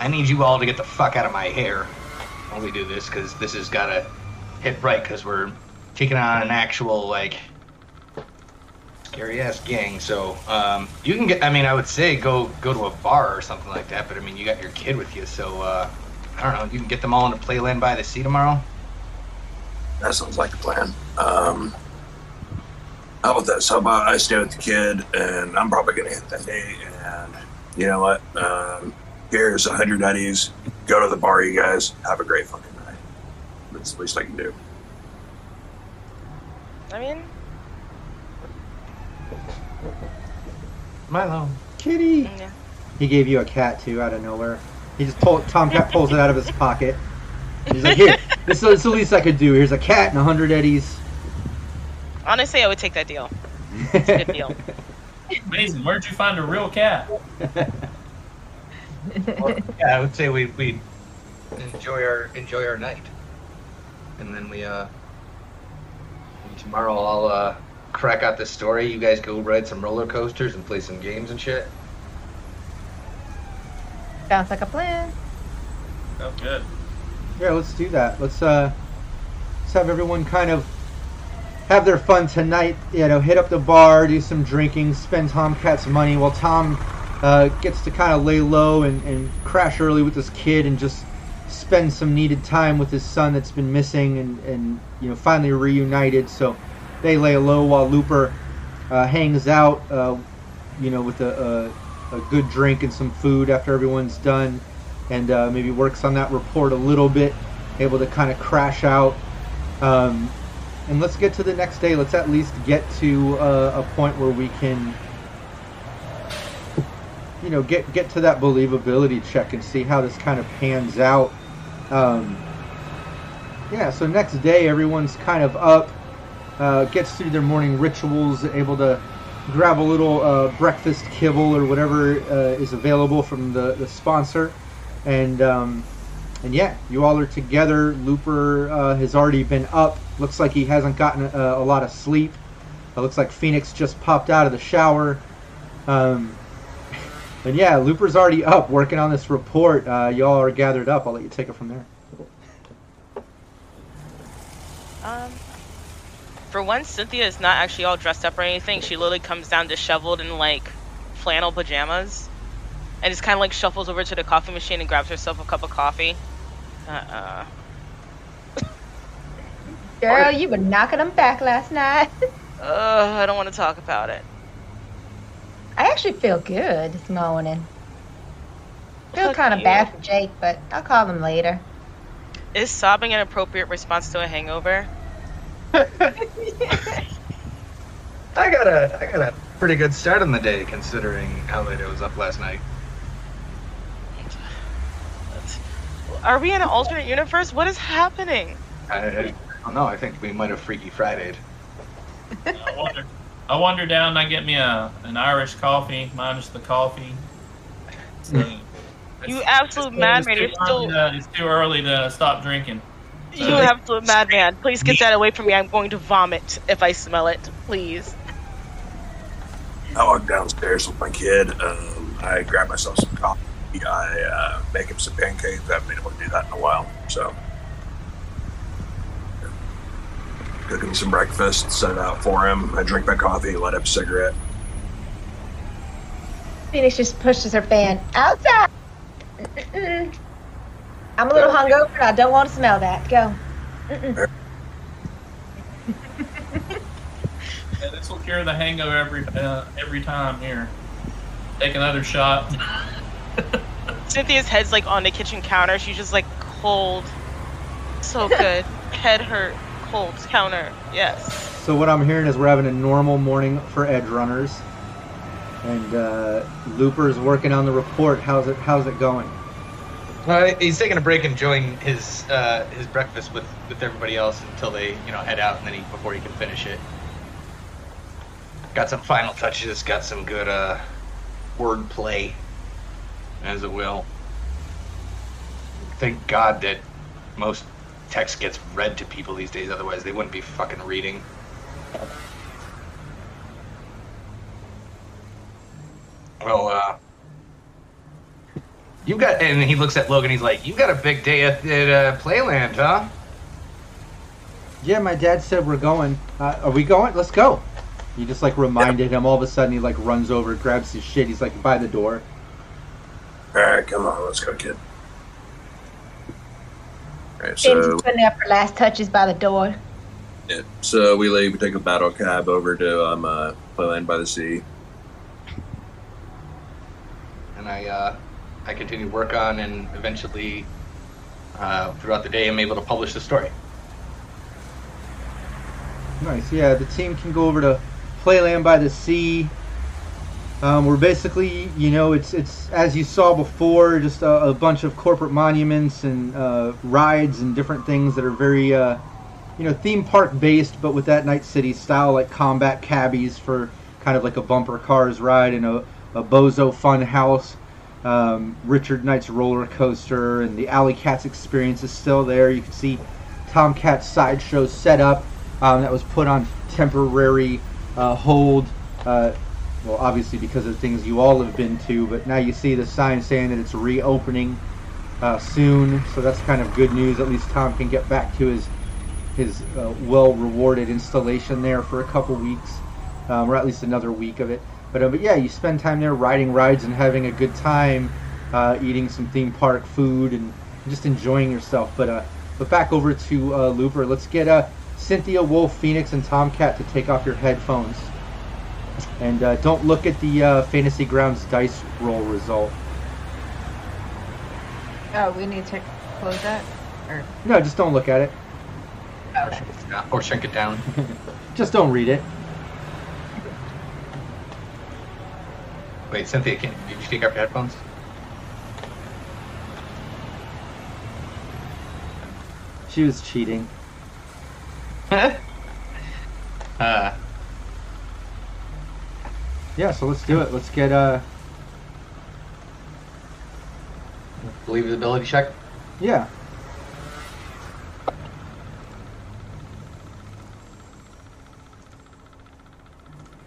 I need you all to get the fuck out of my hair while we do this, because this has gotta hit right, because we're taking on an actual, like, scary ass gang. So, um, you can get, I mean, I would say go go to a bar or something like that, but I mean, you got your kid with you, so, uh, I don't know, you can get them all into Playland by the Sea tomorrow? That sounds like a plan. Um, how about this? How about I stay with the kid, and I'm probably gonna hit that day. And you know what? Um, here's a hundred eddies. Go to the bar, you guys. Have a great fucking night. That's the least I can do. I mean, Milo. Kitty. yeah. He gave you a cat too out of nowhere. He just pulled Tomcat pulls it out of his pocket. He's like, "Here, [LAUGHS] this is the least I could do. Here's a cat and a hundred eddies." Honestly, I would take that deal. It's a good deal. [LAUGHS] Amazing. Where'd you find a real cat? [LAUGHS] Well, [LAUGHS] yeah, I would say we we enjoy our enjoy our night, and then we uh tomorrow I'll uh crack out this story. You guys go ride some roller coasters and play some games and shit. Sounds like a plan. Oh, good. Yeah, let's do that. Let's uh, let's have everyone kind of have their fun tonight. You know, hit up the bar, do some drinking, spend Tomcat's money while Tom uh, gets to kind of lay low and, and crash early with this kid and just spend some needed time with his son that's been missing and, and you know finally reunited. So they lay low while Looper uh, hangs out, uh, you know, with a, a, a good drink and some food after everyone's done, and uh, maybe works on that report a little bit, able to kind of crash out. Um, and let's get to the next day. Let's at least get to uh, a point where we can, you know, get get to that believability check and see how this kind of pans out. Um, yeah, so next day everyone's kind of up, uh, gets through their morning rituals, able to grab a little uh, breakfast kibble or whatever uh, is available from the, the sponsor, and um, and yeah, you all are together. Looper uh, has already been up. Looks like he hasn't gotten a, a lot of sleep. It looks like Phoenix just popped out of the shower. Um, and yeah, Looper's already up working on this report. Uh, y'all are gathered up. I'll let you take it from there. Um, for once, Cynthia is not actually all dressed up or anything. She literally comes down disheveled in like flannel pajamas, and just kind of like shuffles over to the coffee machine and grabs herself a cup of coffee. Uh-uh. Girl, you were knocking them back last night. [LAUGHS] Ugh, I don't want to talk about it. I actually feel good this morning. Feel Fuck kind of bad for Jake, but I'll call him later. Is sobbing an appropriate response to a hangover? [LAUGHS] I got a I got a pretty good start on the day considering how late I was up last night. Are we in an alternate universe? What is happening? I, I don't know. I think we might have Freaky Friday'd. I wander, down and I get me a an Irish coffee minus the coffee. So, You absolute madman, It's you're too, still- early to, it's too early to stop drinking. You absolute madman. Please get that away from me. I'm going to vomit if I smell it. Please. I walk downstairs with my kid. Um, I grab myself some coffee. I uh, make him some pancakes. I haven't been able to do that in a while. So, cook him some breakfast, set it out for him. I drink my coffee, light up a cigarette. Phoenix just pushes her fan outside. Mm-mm. I'm a little hungover and I don't want to smell that. Go. Yeah, this will cure the hangover every uh, every time. Here, take another shot. [LAUGHS] Cynthia's head's like on the kitchen counter. She's just like cold. So [LAUGHS] good. Head hurt. Cold counter. Yes. So what I'm hearing is we're having a normal morning for edge runners, and uh, Looper's working on the report. How's it? How's it going? Uh, he's taking a break, and enjoying his uh, his breakfast with, with everybody else until they you know head out, and then he before he can finish it. Got some final touches. Got some good uh, word play, as it will. Thank God that most text gets read to people these days. Otherwise, they wouldn't be fucking reading. Well, uh, you got, and he looks at Logan. He's like, "You got a big day at, at uh, Playland, huh?" Yeah, my dad said we're going. Uh, are we going? Let's go. He just like reminded him. All of a sudden, he like runs over, grabs his shit. He's like by the door. All right, come on, let's go, kid. All right, Phoenix so putting up her last touches by the door. yeah, so we leave. We take a battle cab over to um, uh, Playland by the Sea. And I, uh, I continue to work on, and eventually, uh, throughout the day, I'm able to publish the story. Nice. Yeah, the team can go over to Playland by the Sea. Um, we're basically, you know, it's it's as you saw before, just a, a bunch of corporate monuments and uh, rides and different things that are very, uh, you know, theme park based, but with that Night City style, like combat cabbies for kind of like a bumper cars ride and a, a Bozo fun house. Um, Richard Night's roller coaster and the Alley Cats experience is still there. You can see Tomcat's sideshow set up um, that was put on temporary uh, hold. Well, obviously because of things you all have been to, but now you see the sign saying that it's reopening uh, soon. So that's kind of good news. At least Tom can get back to his his uh, well-rewarded installation there for a couple weeks, um, or at least another week of it. But, uh, but yeah, you spend time there riding rides and having a good time, uh, eating some theme park food and just enjoying yourself. But uh, but back over to uh, Looper. Let's get Cynthia, Wolf, Phoenix, and Tomcat to take off your headphones. And uh, don't look at the uh, Fantasy Grounds dice roll result. Oh, we need to close that? Or No, just don't look at it. Yeah, or shrink it down. [LAUGHS] Just don't read it. Wait, Cynthia, can did you take off your headphones? She was cheating. [LAUGHS] uh, Yeah, so let's do it. Let's get uh believability check. yeah.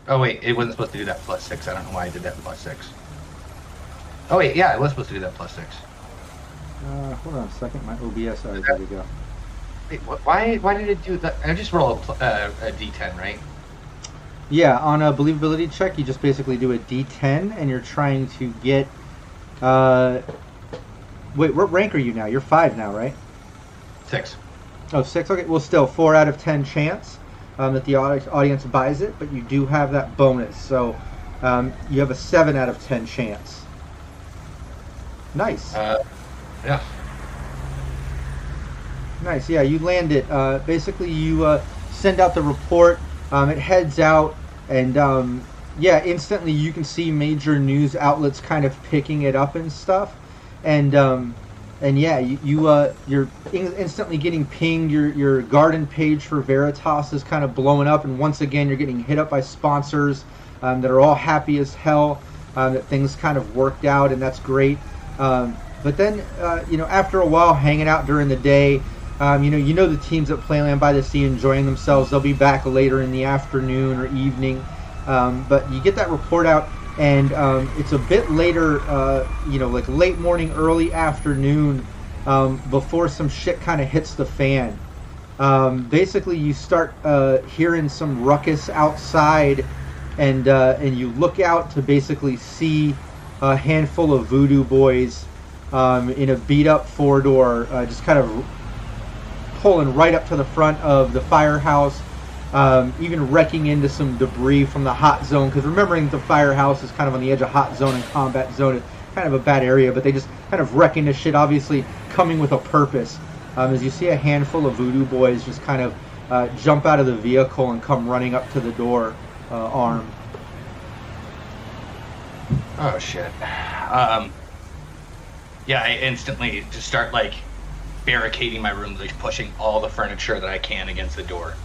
Oh wait, it wasn't supposed to do that plus six. I don't know why I did that plus six. Oh wait, yeah, it was supposed to do that plus six. Uh, hold on a second. My OBS. Oh, there we go. Wait, wh- why? Why did it do that? I just roll a, uh, a d10, right? Yeah, on a believability check, you just basically do a D10, and you're trying to get. Uh, wait, what rank are you now? You're five now, right? Six. Oh, six. Okay. Well, still four out of ten chance um, that the audi- audience buys it, but you do have that bonus, so um, you have a seven out of ten chance. Nice. Uh, yeah. Nice. Yeah, you land it. Uh, basically, you uh, send out the report. Um, it heads out, and um, yeah, instantly you can see major news outlets kind of picking it up and stuff. And um, and yeah, you, you uh, you're in- instantly getting pinged. Your your garden page for Veritas is kind of blowing up, and once again, you're getting hit up by sponsors um, that are all happy as hell um, that things kind of worked out, and that's great. Um, but then, uh, you know, after a while, hanging out during the day, um, you know, you know the teams at Playland by the Sea enjoying themselves. They'll be back later in the afternoon or evening. Um, but you get that report out, and um, it's a bit later, uh, you know, like late morning, early afternoon, um, before some shit kind of hits the fan. Um, basically, you start uh, hearing some ruckus outside, and uh, and you look out to basically see a handful of voodoo boys um, in a beat up four door, uh, just kind of pulling right up to the front of the firehouse, um, even wrecking into some debris from the hot zone. Because remembering the firehouse is kind of on the edge of hot zone and combat zone, it's kind of a bad area, but they just kind of wrecking the shit, obviously coming with a purpose. Um, as you see a handful of voodoo boys just kind of uh, jump out of the vehicle and come running up to the door, uh, armed. Oh shit. Um. Yeah, I instantly just start like barricading my room, like pushing all the furniture that I can against the door.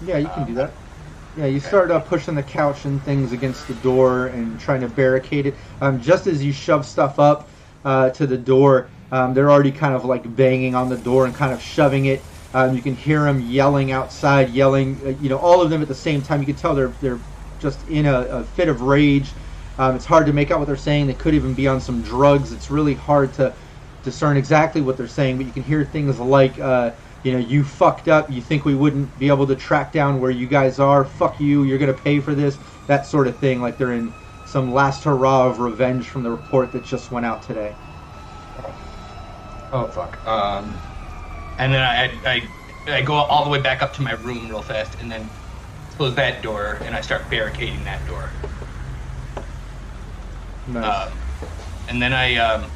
Yeah, you can do that. Yeah, you start uh, pushing the couch and things against the door and trying to barricade it. Um, just as you shove stuff up uh, to the door, um, they're already kind of like banging on the door and kind of shoving it. Um, you can hear them yelling outside, yelling. Uh, you know, all of them at the same time. You can tell they're they're just in a, a fit of rage. Um, it's hard to make out what they're saying. They could even be on some drugs. It's really hard to discern exactly what they're saying, but you can hear things like, uh, you know, you fucked up. You think we wouldn't be able to track down where you guys are? Fuck you. You're gonna pay for this. That sort of thing. Like they're in some last hurrah of revenge from the report that just went out today. Oh fuck. Um. And then I, I I go all the way back up to my room real fast, and then close that door, and I start barricading that door. Nice. Um, and then I um,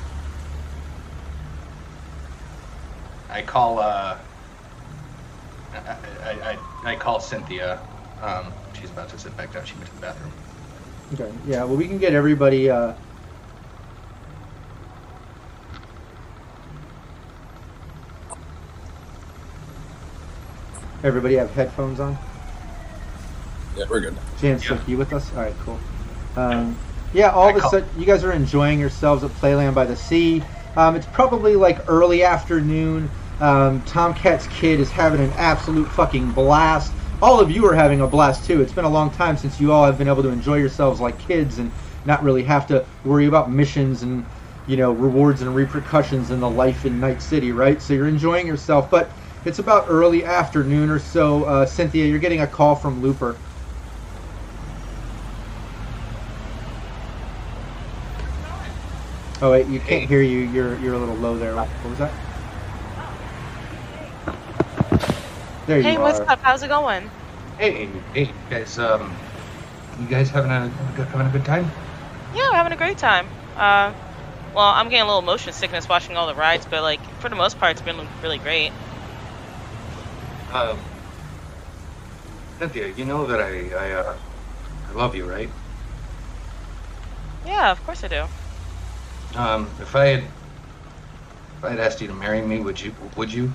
I call uh, I, I, I, I call Cynthia. Um, she's about to sit back down. She went to the bathroom. Okay. Yeah. Well, we can get everybody. Uh, everybody have headphones on. Yeah, we're good. Chance, Yeah. you with us? All right, cool. Um, yeah, all of a sudden, you guys are enjoying yourselves at Playland by the Sea. Um, it's probably like early afternoon. Um, Tomcat's kid is having an absolute fucking blast. All of you are having a blast too. It's been a long time since you all have been able to enjoy yourselves like kids and not really have to worry about missions and you know rewards and repercussions in the life in Night City, right? So you're enjoying yourself, but it's about early afternoon or so. Uh, Cynthia, you're getting a call from Looper. Oh wait, you can't hear you. You're you're a little low there. What was that? There Hey, you what's are. up? How's it going? Hey, hey, guys. Um, you guys having a having a good time? Yeah, we're having a great time. Uh, well, I'm getting a little motion sickness watching all the rides, but like for the most part, it's been really great. Um, Cynthia, you know that I I, uh, I love you, right? Yeah, of course I do. Um, if I had If I'd asked you to marry me, would you? Would you?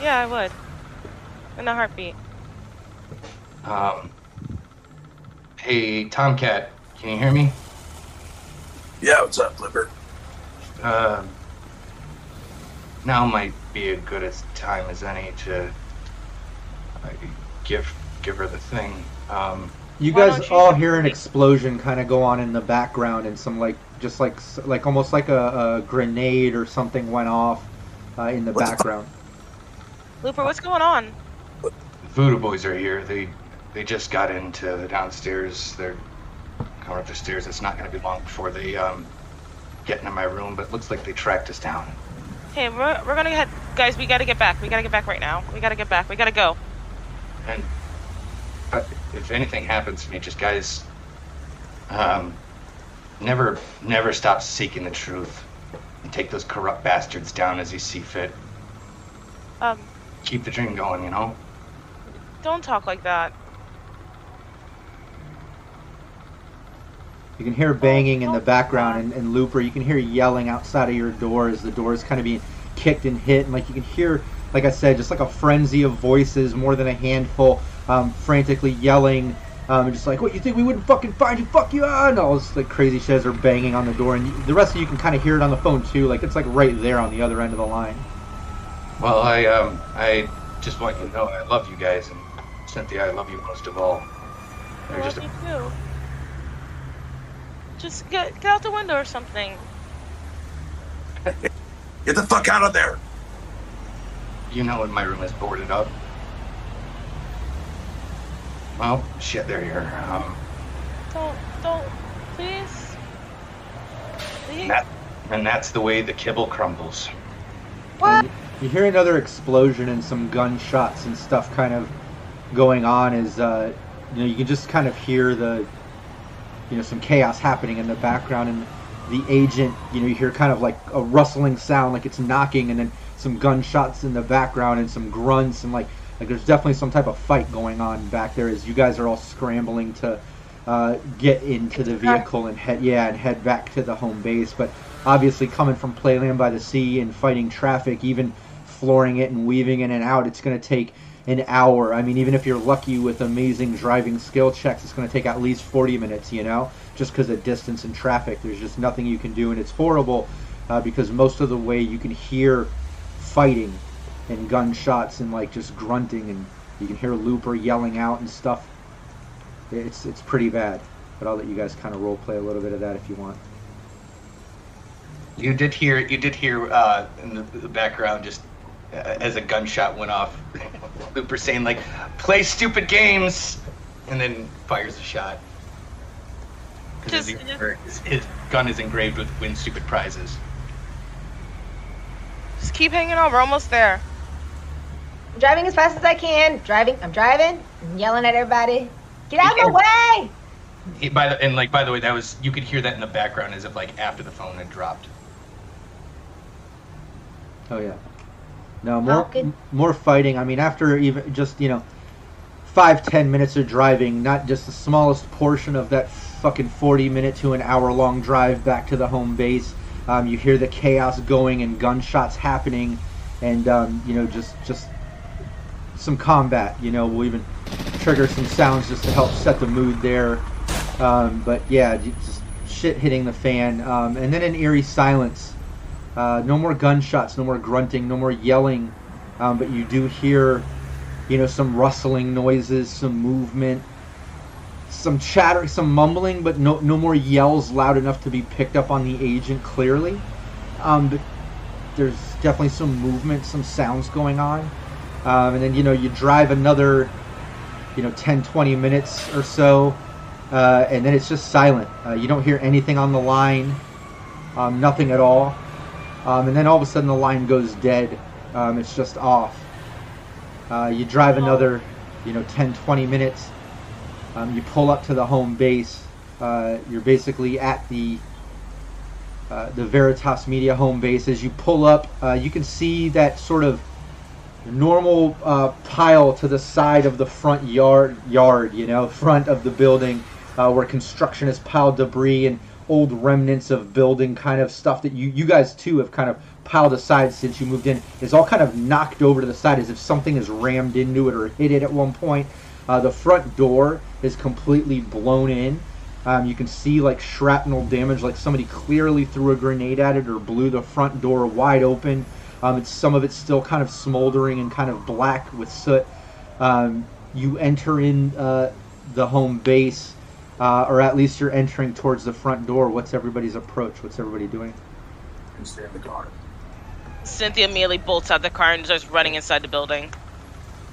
Yeah, I would. In a heartbeat. Um. Hey, Tomcat, can you hear me? Yeah, what's up, Flipper? Uh, now might be a good as time as any to uh, give give her the thing. Um, You Why guys don't you all hear an explosion kind of go on in the background, and some like just like like almost like a, a grenade or something went off uh, in the What the fuck? background. Looper, what's going on? The voodoo boys are here. They they just got into the downstairs. They're coming up the stairs. It's not going to be long before they um get into my room. But it looks like they tracked us down. Hey, we're, we're gonna head. Guys, we gotta get back. We gotta get back right now. We gotta get back. We gotta go. And if anything happens to me, just guys, um, never never stop seeking the truth. And take those corrupt bastards down as you see fit. Um, Keep the dream going, you know. don't talk like that. You can hear banging in the background, and, and Looper, you can hear yelling outside of your door as the door is kind of being kicked and hit, and like you can hear, like I said, just like a frenzy of voices, more than a handful, um, frantically yelling, um, and just like, what you think we wouldn't fucking find you? Fuck you! Ah! And all this like crazy shit as they're banging on the door, and the rest of you can kind of hear it on the phone too, like it's like right there on the other end of the line. Well, I um, I just want you to know I love you guys, and Cynthia, I love you most of all. I love just you too. Just get get out the window or something. [LAUGHS] Get the fuck out of there! you know when my room is boarded up. Well, shit, they're here. Um, Don't don't please. Please. that, and that's the way the kibble crumbles. What? You hear another explosion and some gunshots and stuff kind of going on as uh, you know you can just kind of hear the you know some chaos happening in the background and the agent you know you hear kind of like a rustling sound like it's knocking and then some gunshots in the background and some grunts and like like there's definitely some type of fight going on back there as you guys are all scrambling to uh, get into the vehicle and head yeah and head back to the home base. But obviously coming from playland by the sea and fighting traffic even flooring it and weaving in and out it's going to take an hour. I mean even if you're lucky with amazing driving skill checks it's going to take at least 40 minutes you know? Just because of distance and traffic there's just nothing you can do. And it's horrible uh, because most of the way you can hear fighting and gunshots and like just grunting and you can hear looper yelling out and stuff it's it's pretty bad but i'll let you guys kind of role play a little bit of that if you want You did hear, you did hear uh, in the, the background just uh, as a gunshot went off, [LAUGHS] Looper saying like, "Play stupid games," and then fires a shot. 'Cause Just- his, his, his gun is engraved with "Win stupid prizes." Just keep hanging on. We're almost there. I'm driving as fast as I can. Driving. I'm driving. I'm yelling at everybody. Get out of my way! He, by the, and like by the way, that was you could hear that in the background as if like after the phone had dropped. Oh yeah. No more m- more fighting. I mean, after even just you know five ten minutes of driving, not just the smallest portion of that fucking forty minute to an hour long drive back to the home base. Um, you hear the chaos going and gunshots happening, and um, you know just just some combat. You know, we'll even trigger some sounds just to help set the mood there. Um, but yeah, just shit hitting the fan, um, and then an eerie silence. Uh, no more gunshots, no more grunting, no more yelling, um, but you do hear, you know, some rustling noises, some movement, some chatter, some mumbling, but no no more yells loud enough to be picked up on the agent clearly. Um, but there's definitely some movement, some sounds going on, um, and then you know you drive another, you know, 10, 20 minutes or so, uh, and then it's just silent. Uh, you don't hear anything on the line, um, nothing at all. Um, and then all of a sudden the line goes dead. Um, it's just off. Uh, you drive another, you know, 10, 20 minutes. Um, you pull up to the home base. Uh, you're basically at the uh, the Veritas Media home base. As you pull up, uh, you can see that sort of normal uh, pile to the side of the front yard. Yard, you know, front of the building uh, where construction has piled debris and old remnants of building kind of stuff that you you guys too have kind of piled aside since you moved in is all kind of knocked over to the side as if something is rammed into it or hit it at one point. Uh, the front door is completely blown in. Um, you can see like shrapnel damage, like somebody clearly threw a grenade at it or blew the front door wide open. Um, it's some of it's still kind of smoldering and kind of black with soot. Um, you enter in uh, the home base, uh, or at least you're entering towards the front door. What's everybody's approach? What's everybody doing? And stay in the car. Cynthia immediately bolts out the car and starts running inside the building.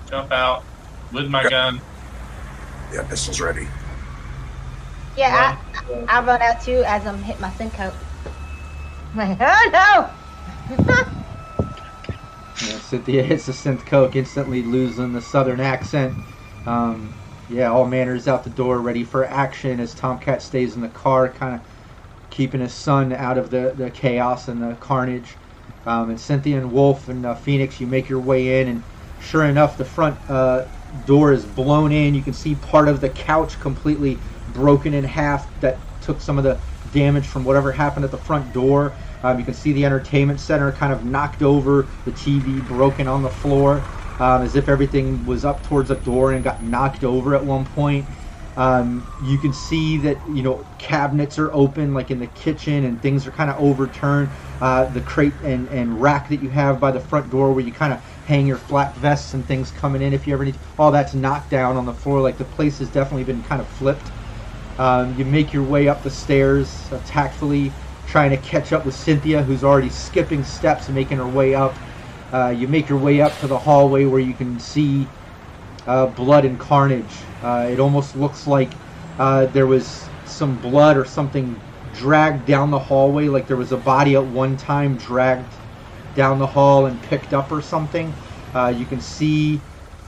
Jump out with my Okay. gun. Yeah, pistols ready. Yeah, I, I run out too as I'm hit my synth coke. [LAUGHS] I'm like, oh no! [LAUGHS] [LAUGHS] Yeah, Cynthia hits the synth coke, instantly losing the southern accent. Um, yeah, all manners out the door, ready for action as Tomcat stays in the car, kind of keeping his son out of the, the chaos and the carnage. Um, and Cynthia and Wolf and uh, Phoenix, you make your way in, and sure enough, the front uh, door is blown in. You can see part of the couch completely broken in half that took some of the damage from whatever happened at the front door. Um, you can see the entertainment center kind of knocked over, the TV broken on the floor, um, as if everything was up towards the door and got knocked over at one point. Um, you can see that you know cabinets are open, like in the kitchen, and things are kind of overturned. Uh, the crate and, and rack that you have by the front door, where you kind of hang your flak vests and things coming in, if you ever need, all that's knocked down on the floor. Like the place has definitely been kind of flipped. Um, you make your way up the stairs uh, tactfully, trying to catch up with Cynthia, who's already skipping steps and making her way up. Uh, you make your way up to the hallway where you can see uh, blood and carnage. Uh, it almost looks like uh, there was some blood or something dragged down the hallway, like there was a body at one time dragged down the hall and picked up or something. Uh, you can see,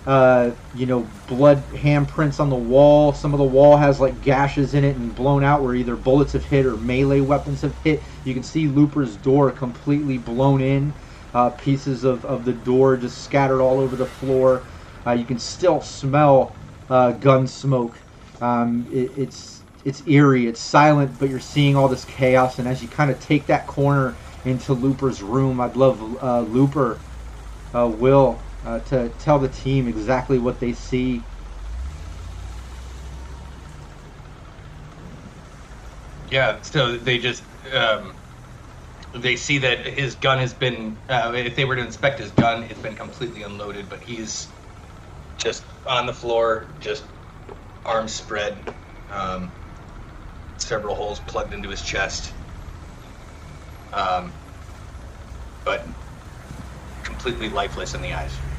uh, you know, blood handprints on the wall. Some of the wall has like gashes in it and blown out where either bullets have hit or melee weapons have hit. You can see Looper's door completely blown in. Uh, pieces of, of the door just scattered all over the floor. Uh, you can still smell uh, gun smoke. Um, it, it's it's eerie. It's silent, but you're seeing all this chaos. And as you kind of take that corner into Looper's room, I'd love uh, Looper, uh, Will, uh, to tell the team exactly what they see. Yeah, so they just um, they see that his gun has been. Uh, if they were to inspect his gun, it's been completely unloaded, but he's just on the floor, just arms spread, um, several holes plugged into his chest, um, but completely lifeless in the eyes.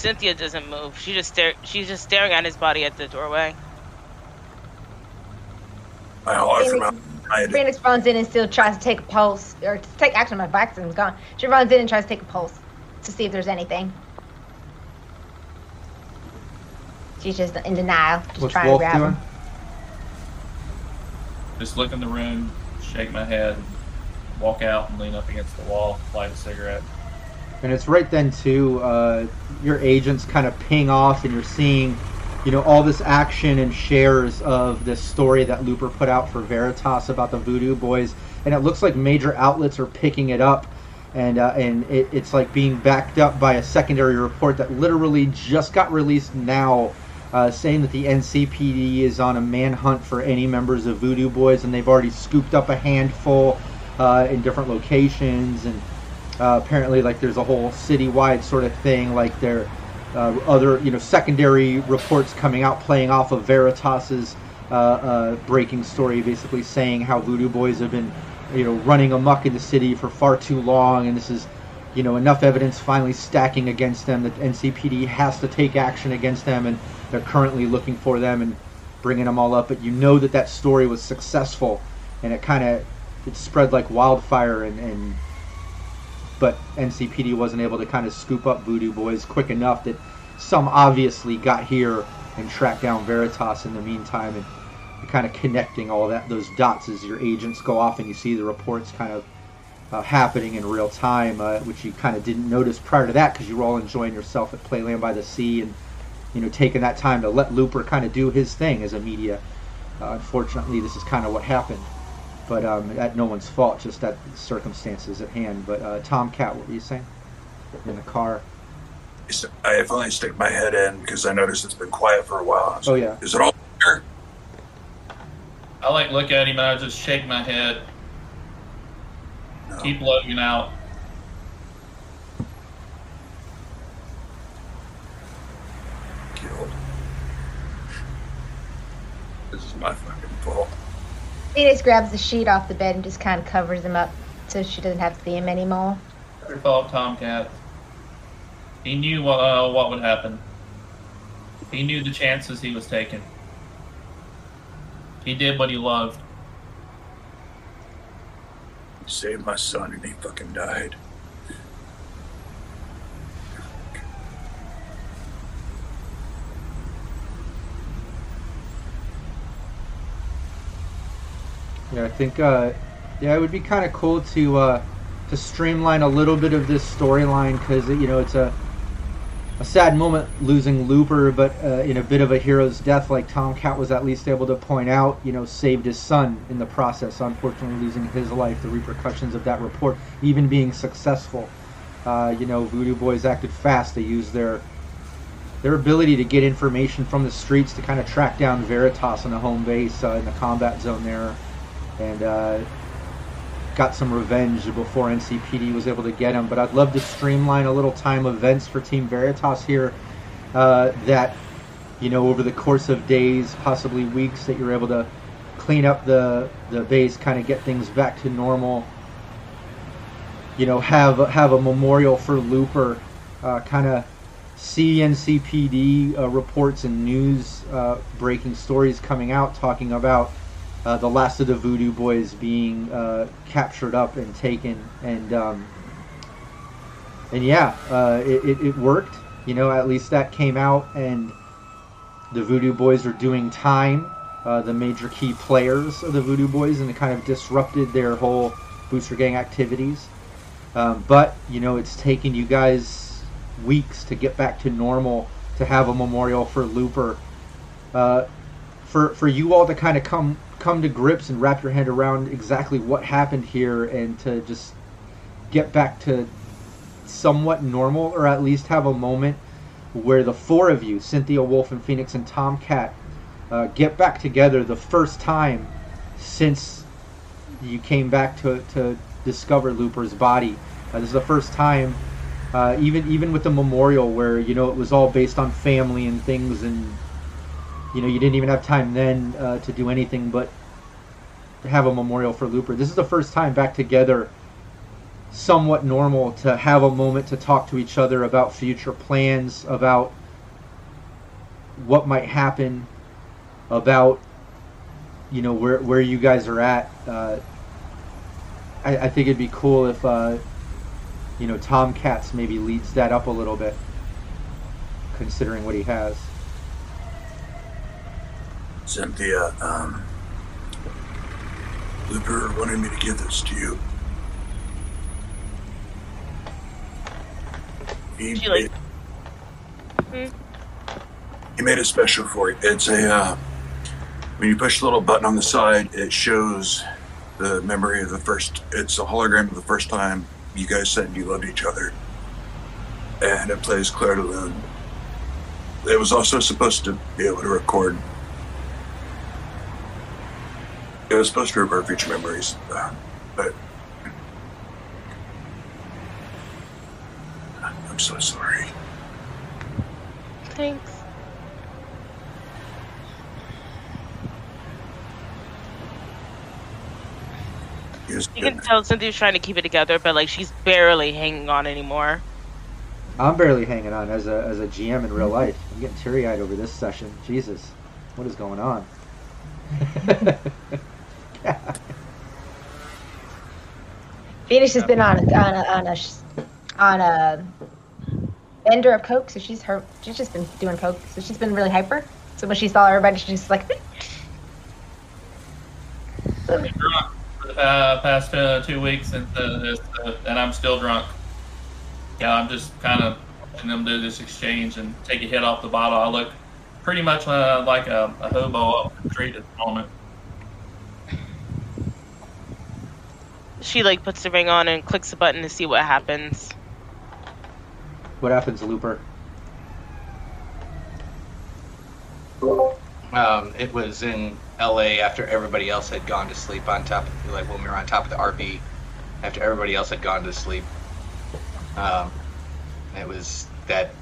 Cynthia doesn't move. She just stare. She's just staring at his body at the doorway. I holler from Phoenix- outside. Phoenix runs in and still tries to take a pulse, or to take action. My vaccination's gone. She runs in and tries to take a pulse to see if there's anything. She's just in denial, just What's trying Wolf to grab doing? him. Just look in the room, shake my head, walk out and lean up against the wall, light a cigarette. And it's right then too. Uh, your agents kind of ping off, and you're seeing, you know, all this action and shares of this story that Looper put out for Veritas about the Voodoo Boys, and it looks like major outlets are picking it up, and uh, and it, it's like being backed up by a secondary report that literally just got released now. Uh, saying that the NCPD is on a manhunt for any members of Voodoo Boys, and they've already scooped up a handful uh, in different locations, and uh, apparently like there's a whole citywide sort of thing like there uh, other you know secondary reports coming out playing off of veritas's uh, uh, breaking story basically saying how voodoo boys have been you know running amuck in the city for far too long and this is you know enough evidence finally stacking against them that ncpd has to take action against them and they're currently looking for them and bringing them all up. But you know that that story was successful and it kind of it spread like wildfire and, and but NCPD wasn't able to kind of scoop up Voodoo Boys quick enough that some obviously got here and tracked down Veritas in the meantime, and kind of connecting all that those dots as your agents go off and you see the reports kind of uh, happening in real time, uh, which you kind of didn't notice prior to that because you were all enjoying yourself at Playland by the Sea and you know taking that time to let Looper kind of do his thing as a media. Uh, unfortunately, this is kind of what happened, but um, at no one's fault, just that circumstances at hand. But uh, Tomcat, what were you saying in the car? I finally stick my head in because I noticed it's been quiet for a while. Oh yeah. Is it all there? I like look at him and I just shake my head. No. Keep looking out. Killed. This is my fucking fault. Phoenix grabs the sheet off the bed and just kind of covers him up so she doesn't have to see him anymore. Your fault, Tomcat. He knew uh, what would happen. He knew the chances he was taking. He did what he loved. He saved my son and he fucking died. Yeah, I think uh, yeah, it would be kind of cool to uh, to streamline a little bit of this storyline because you know it's a a sad moment losing Looper, but uh, in a bit of a hero's death, like Tomcat was at least able to point out, you know, saved his son in the process. Unfortunately, losing his life, the repercussions of that report, even being successful. Uh, you know, Voodoo Boys acted fast. They used their their ability to get information from the streets to kind of track down Veritas on the home base uh, in the combat zone there, and uh, got some revenge before NCPD was able to get him. But I'd love to streamline a little time events for Team Veritas here. Uh, that you know over the course of days, possibly weeks, that you're able to clean up the the base, kind of get things back to normal. You know, have have a memorial for Looper, uh, kind of see NCPD uh, reports and news uh, breaking stories coming out talking about uh, the last of the Voodoo Boys being uh, captured up and taken, and um, and yeah, uh, it, it, it worked. You know, at least that came out, and the Voodoo Boys are doing time. Uh, the major key players of the Voodoo Boys, and it kind of disrupted their whole booster gang activities. Um, but you know, it's taken you guys weeks to get back to normal to have a memorial for Looper. Uh, for for you all to kind of come come to grips and wrap your head around exactly what happened here and to just get back to somewhat normal or at least have a moment where the four of you cynthia wolf and phoenix and tomcat uh, get back together the first time since you came back to, to discover looper's body. Uh, this is the first time uh, even even with the memorial where you know it was all based on family and things and you know you didn't even have time then uh, to do anything but have a memorial for Looper. This is the first time back together, somewhat normal to have a moment to talk to each other about future plans, about what might happen, about you know where where you guys are at. Uh, I, I think it'd be cool if uh, you know Tomcat maybe leads that up a little bit, considering what he has. Cynthia, um, Looper wanted me to give this to you. He, She, like- made, he made it special for you. It's a uh, when you push the little button on the side, it shows the memory of the first. It's a hologram of the first time you guys said you loved each other, and it plays Clair de Lune. It was also supposed to be able to record it was supposed to revert future memories, uh, but I'm so sorry. Thanks. You can tell Cynthia's trying to keep it together, but like she's barely hanging on anymore. I'm barely hanging on as a as a GM in real life. I'm getting teary eyed over this session. Jesus, what is going on? [LAUGHS] [LAUGHS] Phoenix has been on a, on a, on a on a bender of coke, so she's her she's just been doing coke, so she's been really hyper. So when she saw everybody, she's just like, For the uh, past uh, two weeks uh, uh, and I'm still drunk. Yeah, I'm just kind of watching them do this exchange and take a hit off the bottle. I look pretty much uh, like a, a hobo up the street at the moment. She like puts the ring on and clicks the button to see what happens. What happens, Looper? Um, it was in L.A. after everybody else had gone to sleep on top, of, like when we were on top of the RV, after everybody else had gone to sleep. Um, it was that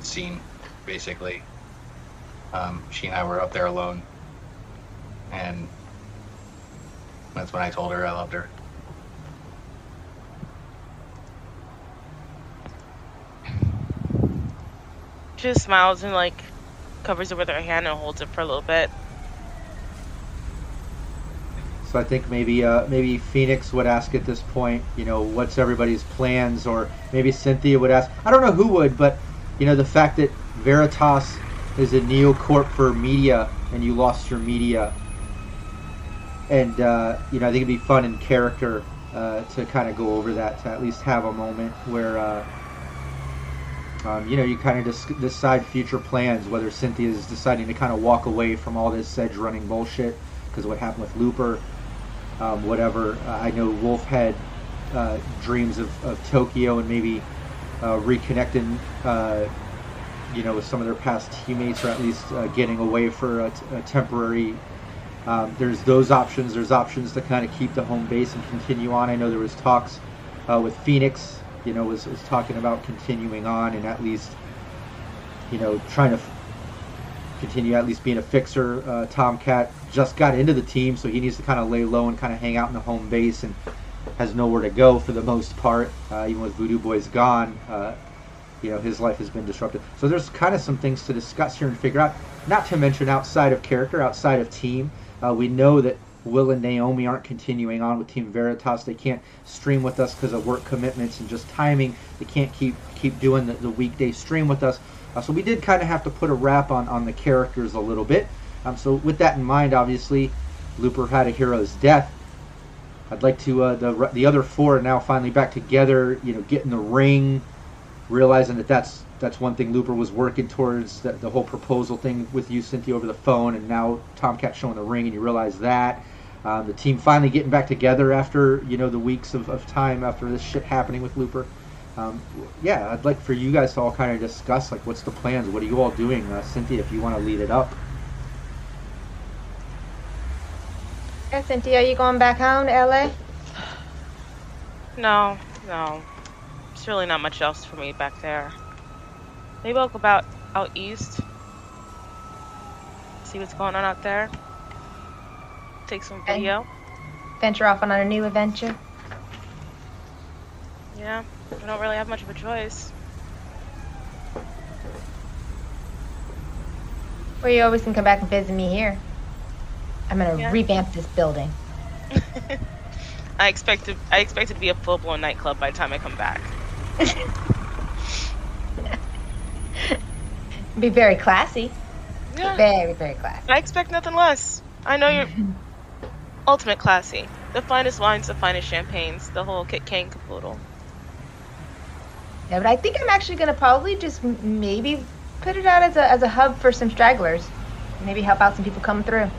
scene, basically. Um, she and I were up there alone, and that's when I told her I loved her. She just smiles and like covers it with her hand and holds it for a little bit. So I think maybe uh, maybe Phoenix would ask at this point, you know, what's everybody's plans, or maybe Cynthia would ask. I don't know who would, but you know, the fact that Veritas is a neocorp for media, and you lost your media, and uh, you know, I think it'd be fun in character uh, to kind of go over that, to at least have a moment where. Uh, um, you know, you kind of dis- decide future plans, whether Cynthia is deciding to kind of walk away from all this sedge running bullshit because what happened with Looper, um, whatever. Uh, I know Wolf had uh, dreams of, of Tokyo and maybe uh, reconnecting, you know, with some of their past teammates, or at least getting away for a, t- a temporary. Um, there's those options. There's options to kind of keep the home base and continue on. I know there was talks uh, with Phoenix you know, was, was talking about continuing on and at least, you know, trying to continue at least being a fixer. Uh, Tomcat just got into the team, so he needs to kind of lay low and kind of hang out in the home base and has nowhere to go for the most part. Uh, even with Voodoo Boy's gone, uh, you know, his life has been disrupted. So there's kind of some things to discuss here and figure out. Not to mention outside of character, outside of team, uh, we know that Will and Naomi aren't continuing on with Team Veritas. They can't stream with us because of work commitments and just timing. They can't keep keep doing the, the weekday stream with us. Uh, so we did kind of have to put a wrap on, on the characters a little bit. Um, so with that in mind, obviously, Looper had a hero's death. I'd like to uh, the the other four are now finally back together. You know, get in the ring, realizing that that's that's one thing Looper was working towards. The, the whole proposal thing with you, Cynthia, over the phone, and now Tomcat showing the ring, and you realize that. Um, the team finally getting back together after you know the weeks of, of time after this shit happening with Looper. Um, yeah, I'd like for you guys to all kind of discuss like what's the plans. What are you all doing, uh, Cynthia? If you want to lead it up. Yeah, Cynthia, are you going back home to LA? No, no. There's really not much else for me back there. Maybe I'll go about out east. See what's going on out there. Take some video. Venture off on a new adventure. Yeah, I don't really have much of a choice. Or you always can come back and visit me here. I'm gonna Yeah. revamp this building. [LAUGHS] I expect to, I expect it to be a full blown nightclub by the time I come back. [LAUGHS] Be very classy. Yeah, Very, very classy. I expect nothing less. I know you're [LAUGHS] ultimate classy. The finest wines, the finest champagnes, the whole kit king caboodle. Yeah, but I think I'm actually gonna probably just m- maybe put it out as a as a hub for some stragglers. Maybe help out some people coming through.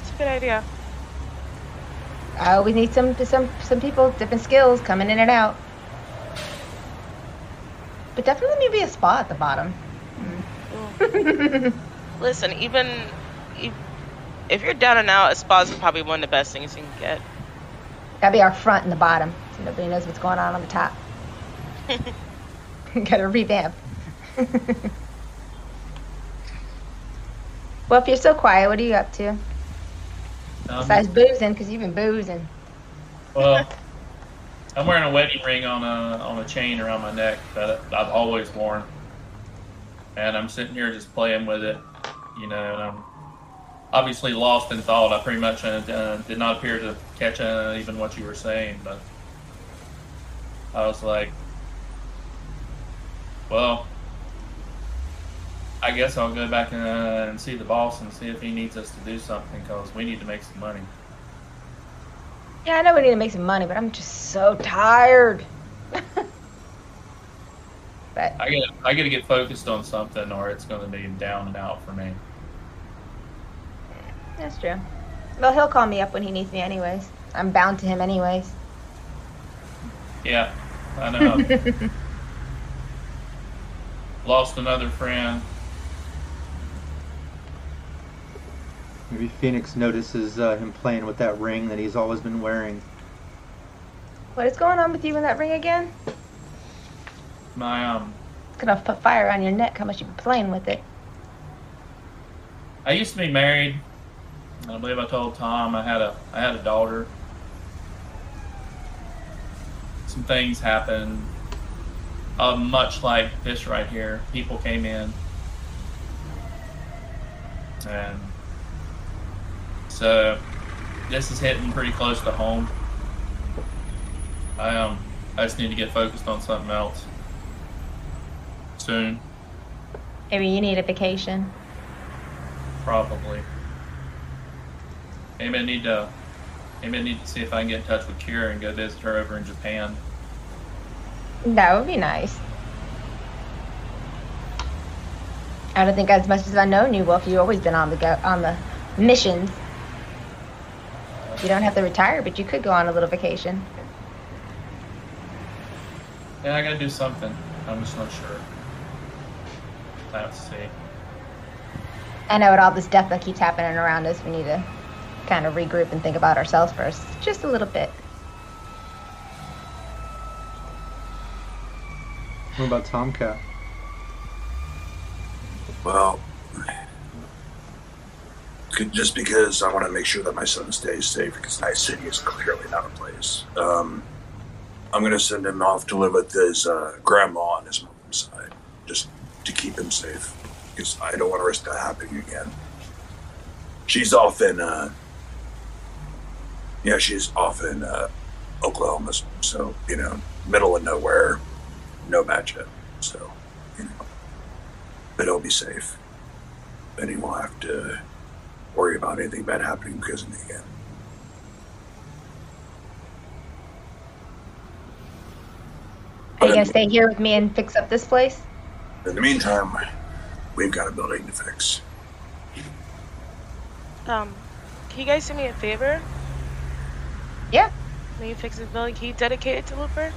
It's a good idea. I always need some some some people, different skills coming in and out. But definitely maybe a spa at the bottom. Ooh. [LAUGHS] Listen, even if, if you're down and out, a spa's probably one of the best things you can get. That'd be our front and the bottom, so nobody knows what's going on on the top. [LAUGHS] [LAUGHS] Gotta revamp. well, if you're so quiet, what are you up to? Um, Besides boozing, because you've been boozing. well, I'm wearing a wedding ring on a on a chain around my neck that I've always worn, and I'm sitting here just playing with it, you know. And I'm obviously lost in thought. I pretty much uh, uh, did not appear to catch uh, even what you were saying, but I was like, well. I guess I'll go back and, uh, and see the boss and see if he needs us to do something because we need to make some money. Yeah, I know we need to make some money, but I'm just so tired. [LAUGHS] but I get I got to get focused on something, or it's going to be down and out for me. that's true. Well, he'll call me up when he needs me, anyways. I'm bound to him, anyways. Yeah, I know. [LAUGHS] Lost another friend. Maybe Phoenix notices uh, him playing with that ring that he's always been wearing. what is going on with you and that ring again? My um, It's gonna put fire on your neck. How much you been playing with it? I used to be married. I believe I told Tom I had a I had a daughter. Some things happened. Uh, much like this right here, people came in, and so this is hitting pretty close to home. I um I just need to get focused on something else soon, Maybe you need a vacation. probably. Maybe I need to maybe I need to see if I can get in touch with Kira and go visit her over in Japan. That would be nice. I don't think as much as I know you, Wolf, you've always been on the go on the missions. You don't have to retire, but you could go on a little vacation. Yeah, I gotta do something. I'm just not sure. I have see. I know with all this death that keeps happening around us, we need to kind of regroup and think about ourselves first, just a little bit. What about Tomcat? Well, just because I want to make sure that my son stays safe, because Night City is clearly not a place. Um, I'm going to send him off to live with his uh, grandma on his mom's side, just to keep him safe, because I don't want to risk that happening again. She's off in, uh, yeah, she's off in uh, Oklahoma, so you know, middle of nowhere, no matchup, so you know but he'll be safe. And he won't have to worry about anything bad happening because of me again. Are you gonna stay here with me and fix up this place? In the meantime, we've got a building to fix. Um, can you guys do me a favor? Yeah. When you fix this building, can you dedicate it to Looper?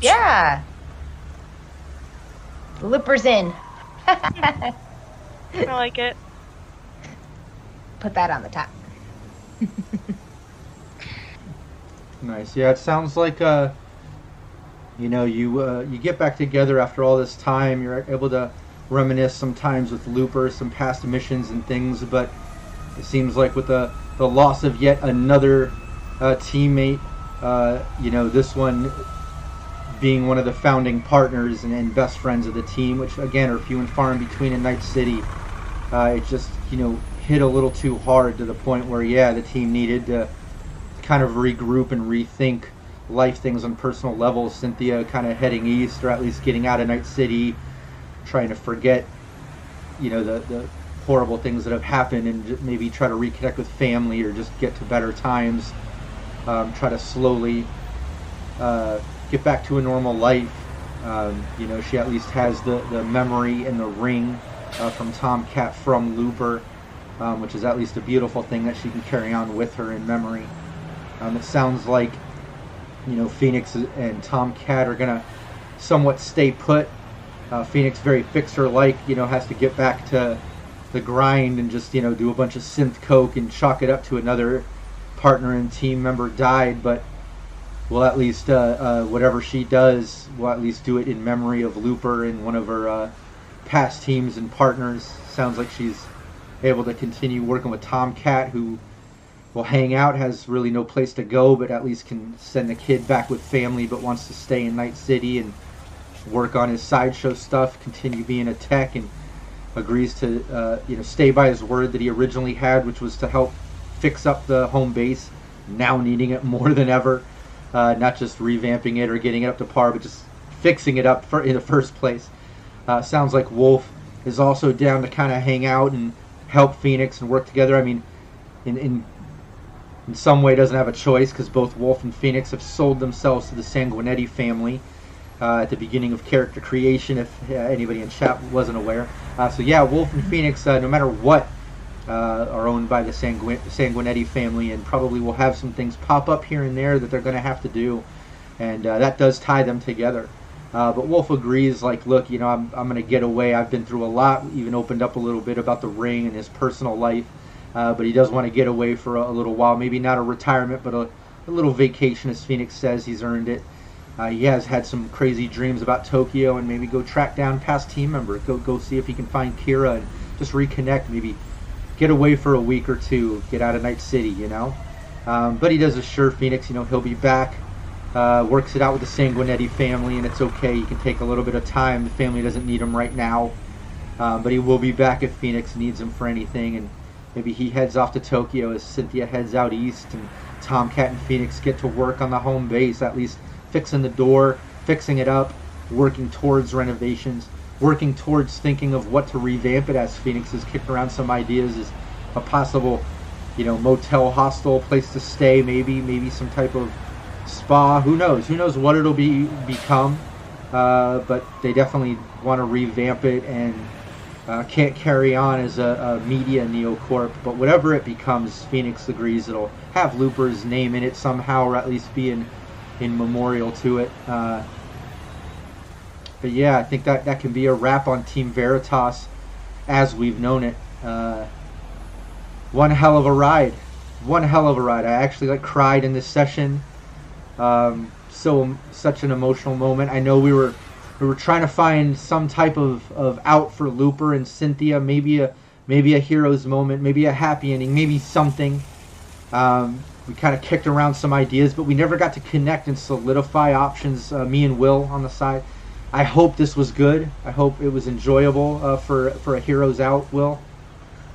Yeah. Loopers in. [LAUGHS] I like it. Put that on the top. Nice. Yeah, it sounds like uh, you know, you uh, you get back together after all this time. You're able to reminisce sometimes with Looper, some past missions and things. But it seems like with the the loss of yet another uh, teammate, uh, you know, this one being one of the founding partners and, and best friends of the team, which again are few and far in between in Night City. Uh, it just you know hit a little too hard to the point where yeah, the team needed to kind of regroup and rethink life things on personal levels. Cynthia kind of heading east, or at least getting out of Night City, trying to forget, you know, the, the horrible things that have happened, and maybe try to reconnect with family or just get to better times. Um, try to slowly uh, get back to a normal life. Um, you know, she at least has the, the memory and the ring uh, from Tomcat from Looper, um, which is at least a beautiful thing that she can carry on with her in memory. Um, it sounds like you know Phoenix and Tomcat are gonna somewhat stay put. Uh, Phoenix very fixer like, you know, has to get back to the grind and just you know do a bunch of synth coke and chalk it up to another partner and team member died, but will at least uh, uh, whatever she does will at least do it in memory of Looper and one of her uh, past teams and partners. Sounds like she's able to continue working with Tomcat, who will hang out, has really no place to go, but at least can send the kid back with family, but wants to stay in Night City and work on his sideshow stuff, continue being a tech, and agrees to uh, you know stay by his word that he originally had, which was to help fix up the home base, now needing it [LAUGHS] more than ever. Uh, not just revamping it or getting it up to par, but just fixing it up for, in the first place. Uh, sounds like Wolf is also down to kind of hang out and help Phoenix and work together. I mean, in, in in some way doesn't have a choice because both Wolf and Phoenix have sold themselves to the Sanguinetti family uh, at the beginning of character creation, if uh, anybody in chat wasn't aware. Uh, so yeah, Wolf and Phoenix, uh, no matter what, uh, are owned by the Sangu- Sanguinetti family, and probably will have some things pop up here and there that they're going to have to do, and uh, that does tie them together. But Wolf agrees, like, look, you know, I'm, I'm going to get away. I've been through a lot, even opened up a little bit about the ring and his personal life. Uh, but he does want to get away for a, a, little while. Maybe not a retirement, but a, a little vacation, as Phoenix says. He's earned it. Uh, he has had some crazy dreams about Tokyo and maybe go track down past team members. Go, go see if he can find Kira and just reconnect. Maybe get away for a week or two. Get out of Night City, you know. Um, but he does assure Phoenix, you know, he'll be back uh, works it out with the Sanguinetti family, and it's okay. He can take a little bit of time. The family doesn't need him right now, um, but he will be back if Phoenix needs him for anything. And maybe he heads off to Tokyo as Cynthia heads out east, and Tomcat and Phoenix get to work on the home base, at least fixing the door, fixing it up, working towards renovations, working towards thinking of what to revamp it as. Phoenix is kicking around some ideas as a possible, you know, motel, hostel, place to stay, maybe, maybe some type of spa. Who knows? Who knows what it'll be become? Uh, but they definitely want to revamp it and uh, can't carry on as a, a, media neocorp. But whatever it becomes, Phoenix agrees it'll have Looper's name in it somehow, or at least be in, in memorial to it. Uh, but yeah, I think that that can be a wrap on Team Veritas as we've known it. Uh, one hell of a ride. One hell of a ride. I actually like cried in this session. Um, so such an emotional moment. I know we were we were trying to find some type of, of out for Looper and Cynthia, maybe a maybe a hero's moment, maybe a happy ending, maybe something. Um, we kind of kicked around some ideas, but we never got to connect and solidify options. Uh, me and Will on the side. I hope this was good. I hope it was enjoyable uh, for for a hero's out. Will.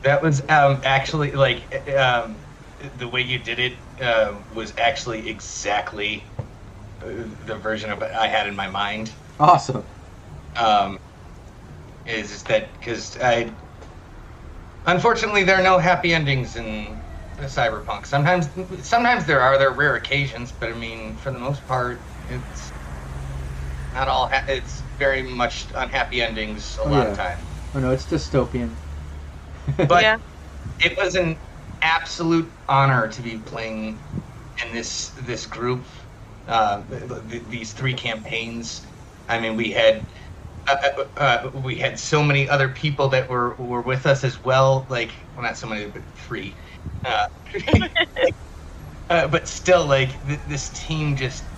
That was um, actually like um, the way you did it uh, was actually exactly uh, the version of it I had in my mind. Awesome. Um, is, is that because I unfortunately there are no happy endings in cyberpunk. Sometimes, sometimes there are. There are rare occasions, but I mean, for the most part, it's not all. Ha- it's very much unhappy endings a oh, lot yeah. of time. Oh no, it's dystopian. [LAUGHS] but yeah. it was an absolute honor to be playing in this this group. Uh, these three campaigns. I mean, we had uh, uh, uh, we had so many other people that were were with us as well. Like, well, not so many, but three. Uh, [LAUGHS] uh, but still, like th- this team just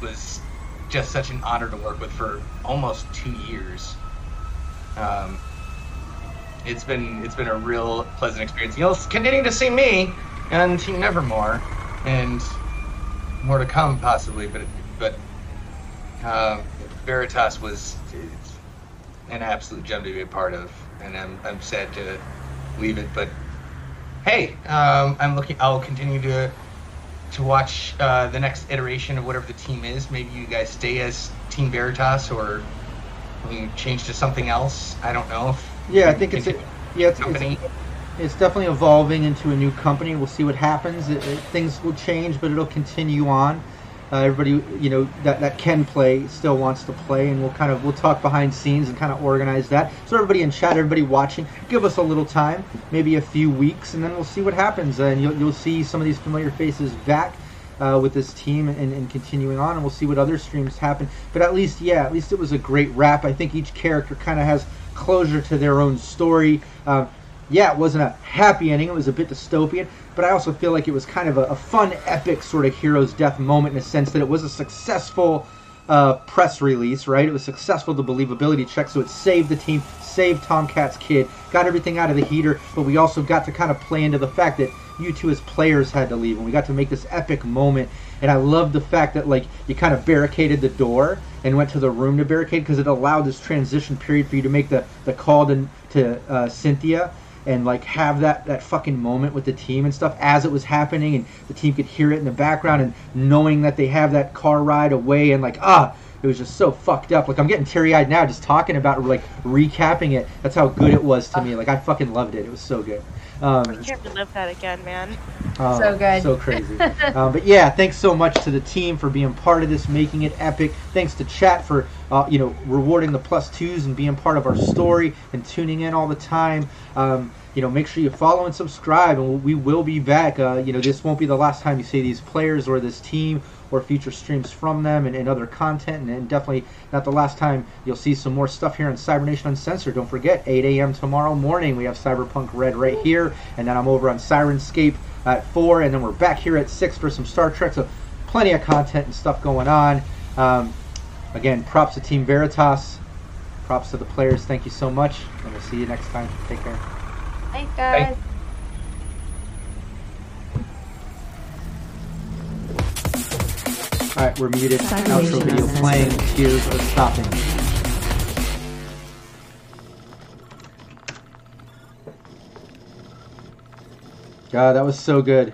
was just such an honor to work with for almost two years. Um, it's been it's been a real pleasant experience. You'll continue to see me and Team Nevermore, and more to come possibly. But but uh, Veritas was an absolute gem to be a part of, and I'm I'm sad to leave it. But hey, um, I'm looking. I'll continue to to watch uh, the next iteration of whatever the team is. Maybe you guys stay as Team Veritas, or you change to something else. I don't know. If yeah, I think it's a, yeah, it's, company. It's, it's, definitely evolving into a new company. We'll see what happens. It, it, things will change, but it'll continue on. Uh, everybody, you know, that, that can play still wants to play, and we'll kind of we'll talk behind scenes and kind of organize that. So everybody in chat, everybody watching, give us a little time, maybe a few weeks, and then we'll see what happens. And you'll you'll see some of these familiar faces back. Uh, with this team and, and continuing on, and we'll see what other streams happen. But at least, yeah, at least it was a great wrap. I think each character kind of has closure to their own story. Uh, yeah, it wasn't a happy ending. It was a bit dystopian, but I also feel like it was kind of a, a fun, epic sort of hero's death moment in a sense that it was a successful uh, press release, right? It was successful, the believability check, so it saved the team, saved Tomcat's kid, got everything out of the heater, but we also got to kind of play into the fact that you two as players had to leave, and we got to make this epic moment. And I love the fact that like you kind of barricaded the door and went to the room to barricade because it allowed this transition period for you to make the the call to to uh, Cynthia and like have that that fucking moment with the team and stuff as it was happening and the team could hear it in the background and knowing that they have that car ride away and like ah it was just so fucked up. Like i'm getting teary-eyed now just talking about like recapping it. That's how good it was to me. Like i fucking loved it. It was so good um, I can't relive that again, man. Oh, So good. So crazy. um, [LAUGHS] but yeah, thanks so much to the team for being part of this, making it epic. Thanks to chat for uh, you know rewarding the plus twos and being part of our story and tuning in all the time. Um, you know, make sure you follow and subscribe, and we will be back. Uh, you know, this won't be the last time you see these players or this team or future streams from them and, and other content, and, and definitely not the last time you'll see some more stuff here on Cybernation Uncensored. Don't forget, 8 a.m. tomorrow morning, we have Cyberpunk Red right here, and then I'm over on Syrinscape at 4, and then we're back here at 6 for some Star Trek. So, plenty of content and stuff going on. Um, again, props to Team Veritas. Props to the players. Thank you so much, and we'll see you next time. Take care. Thanks, guys. All right, we're muted. Outro video playing. Tears are stopping. God, that was so good.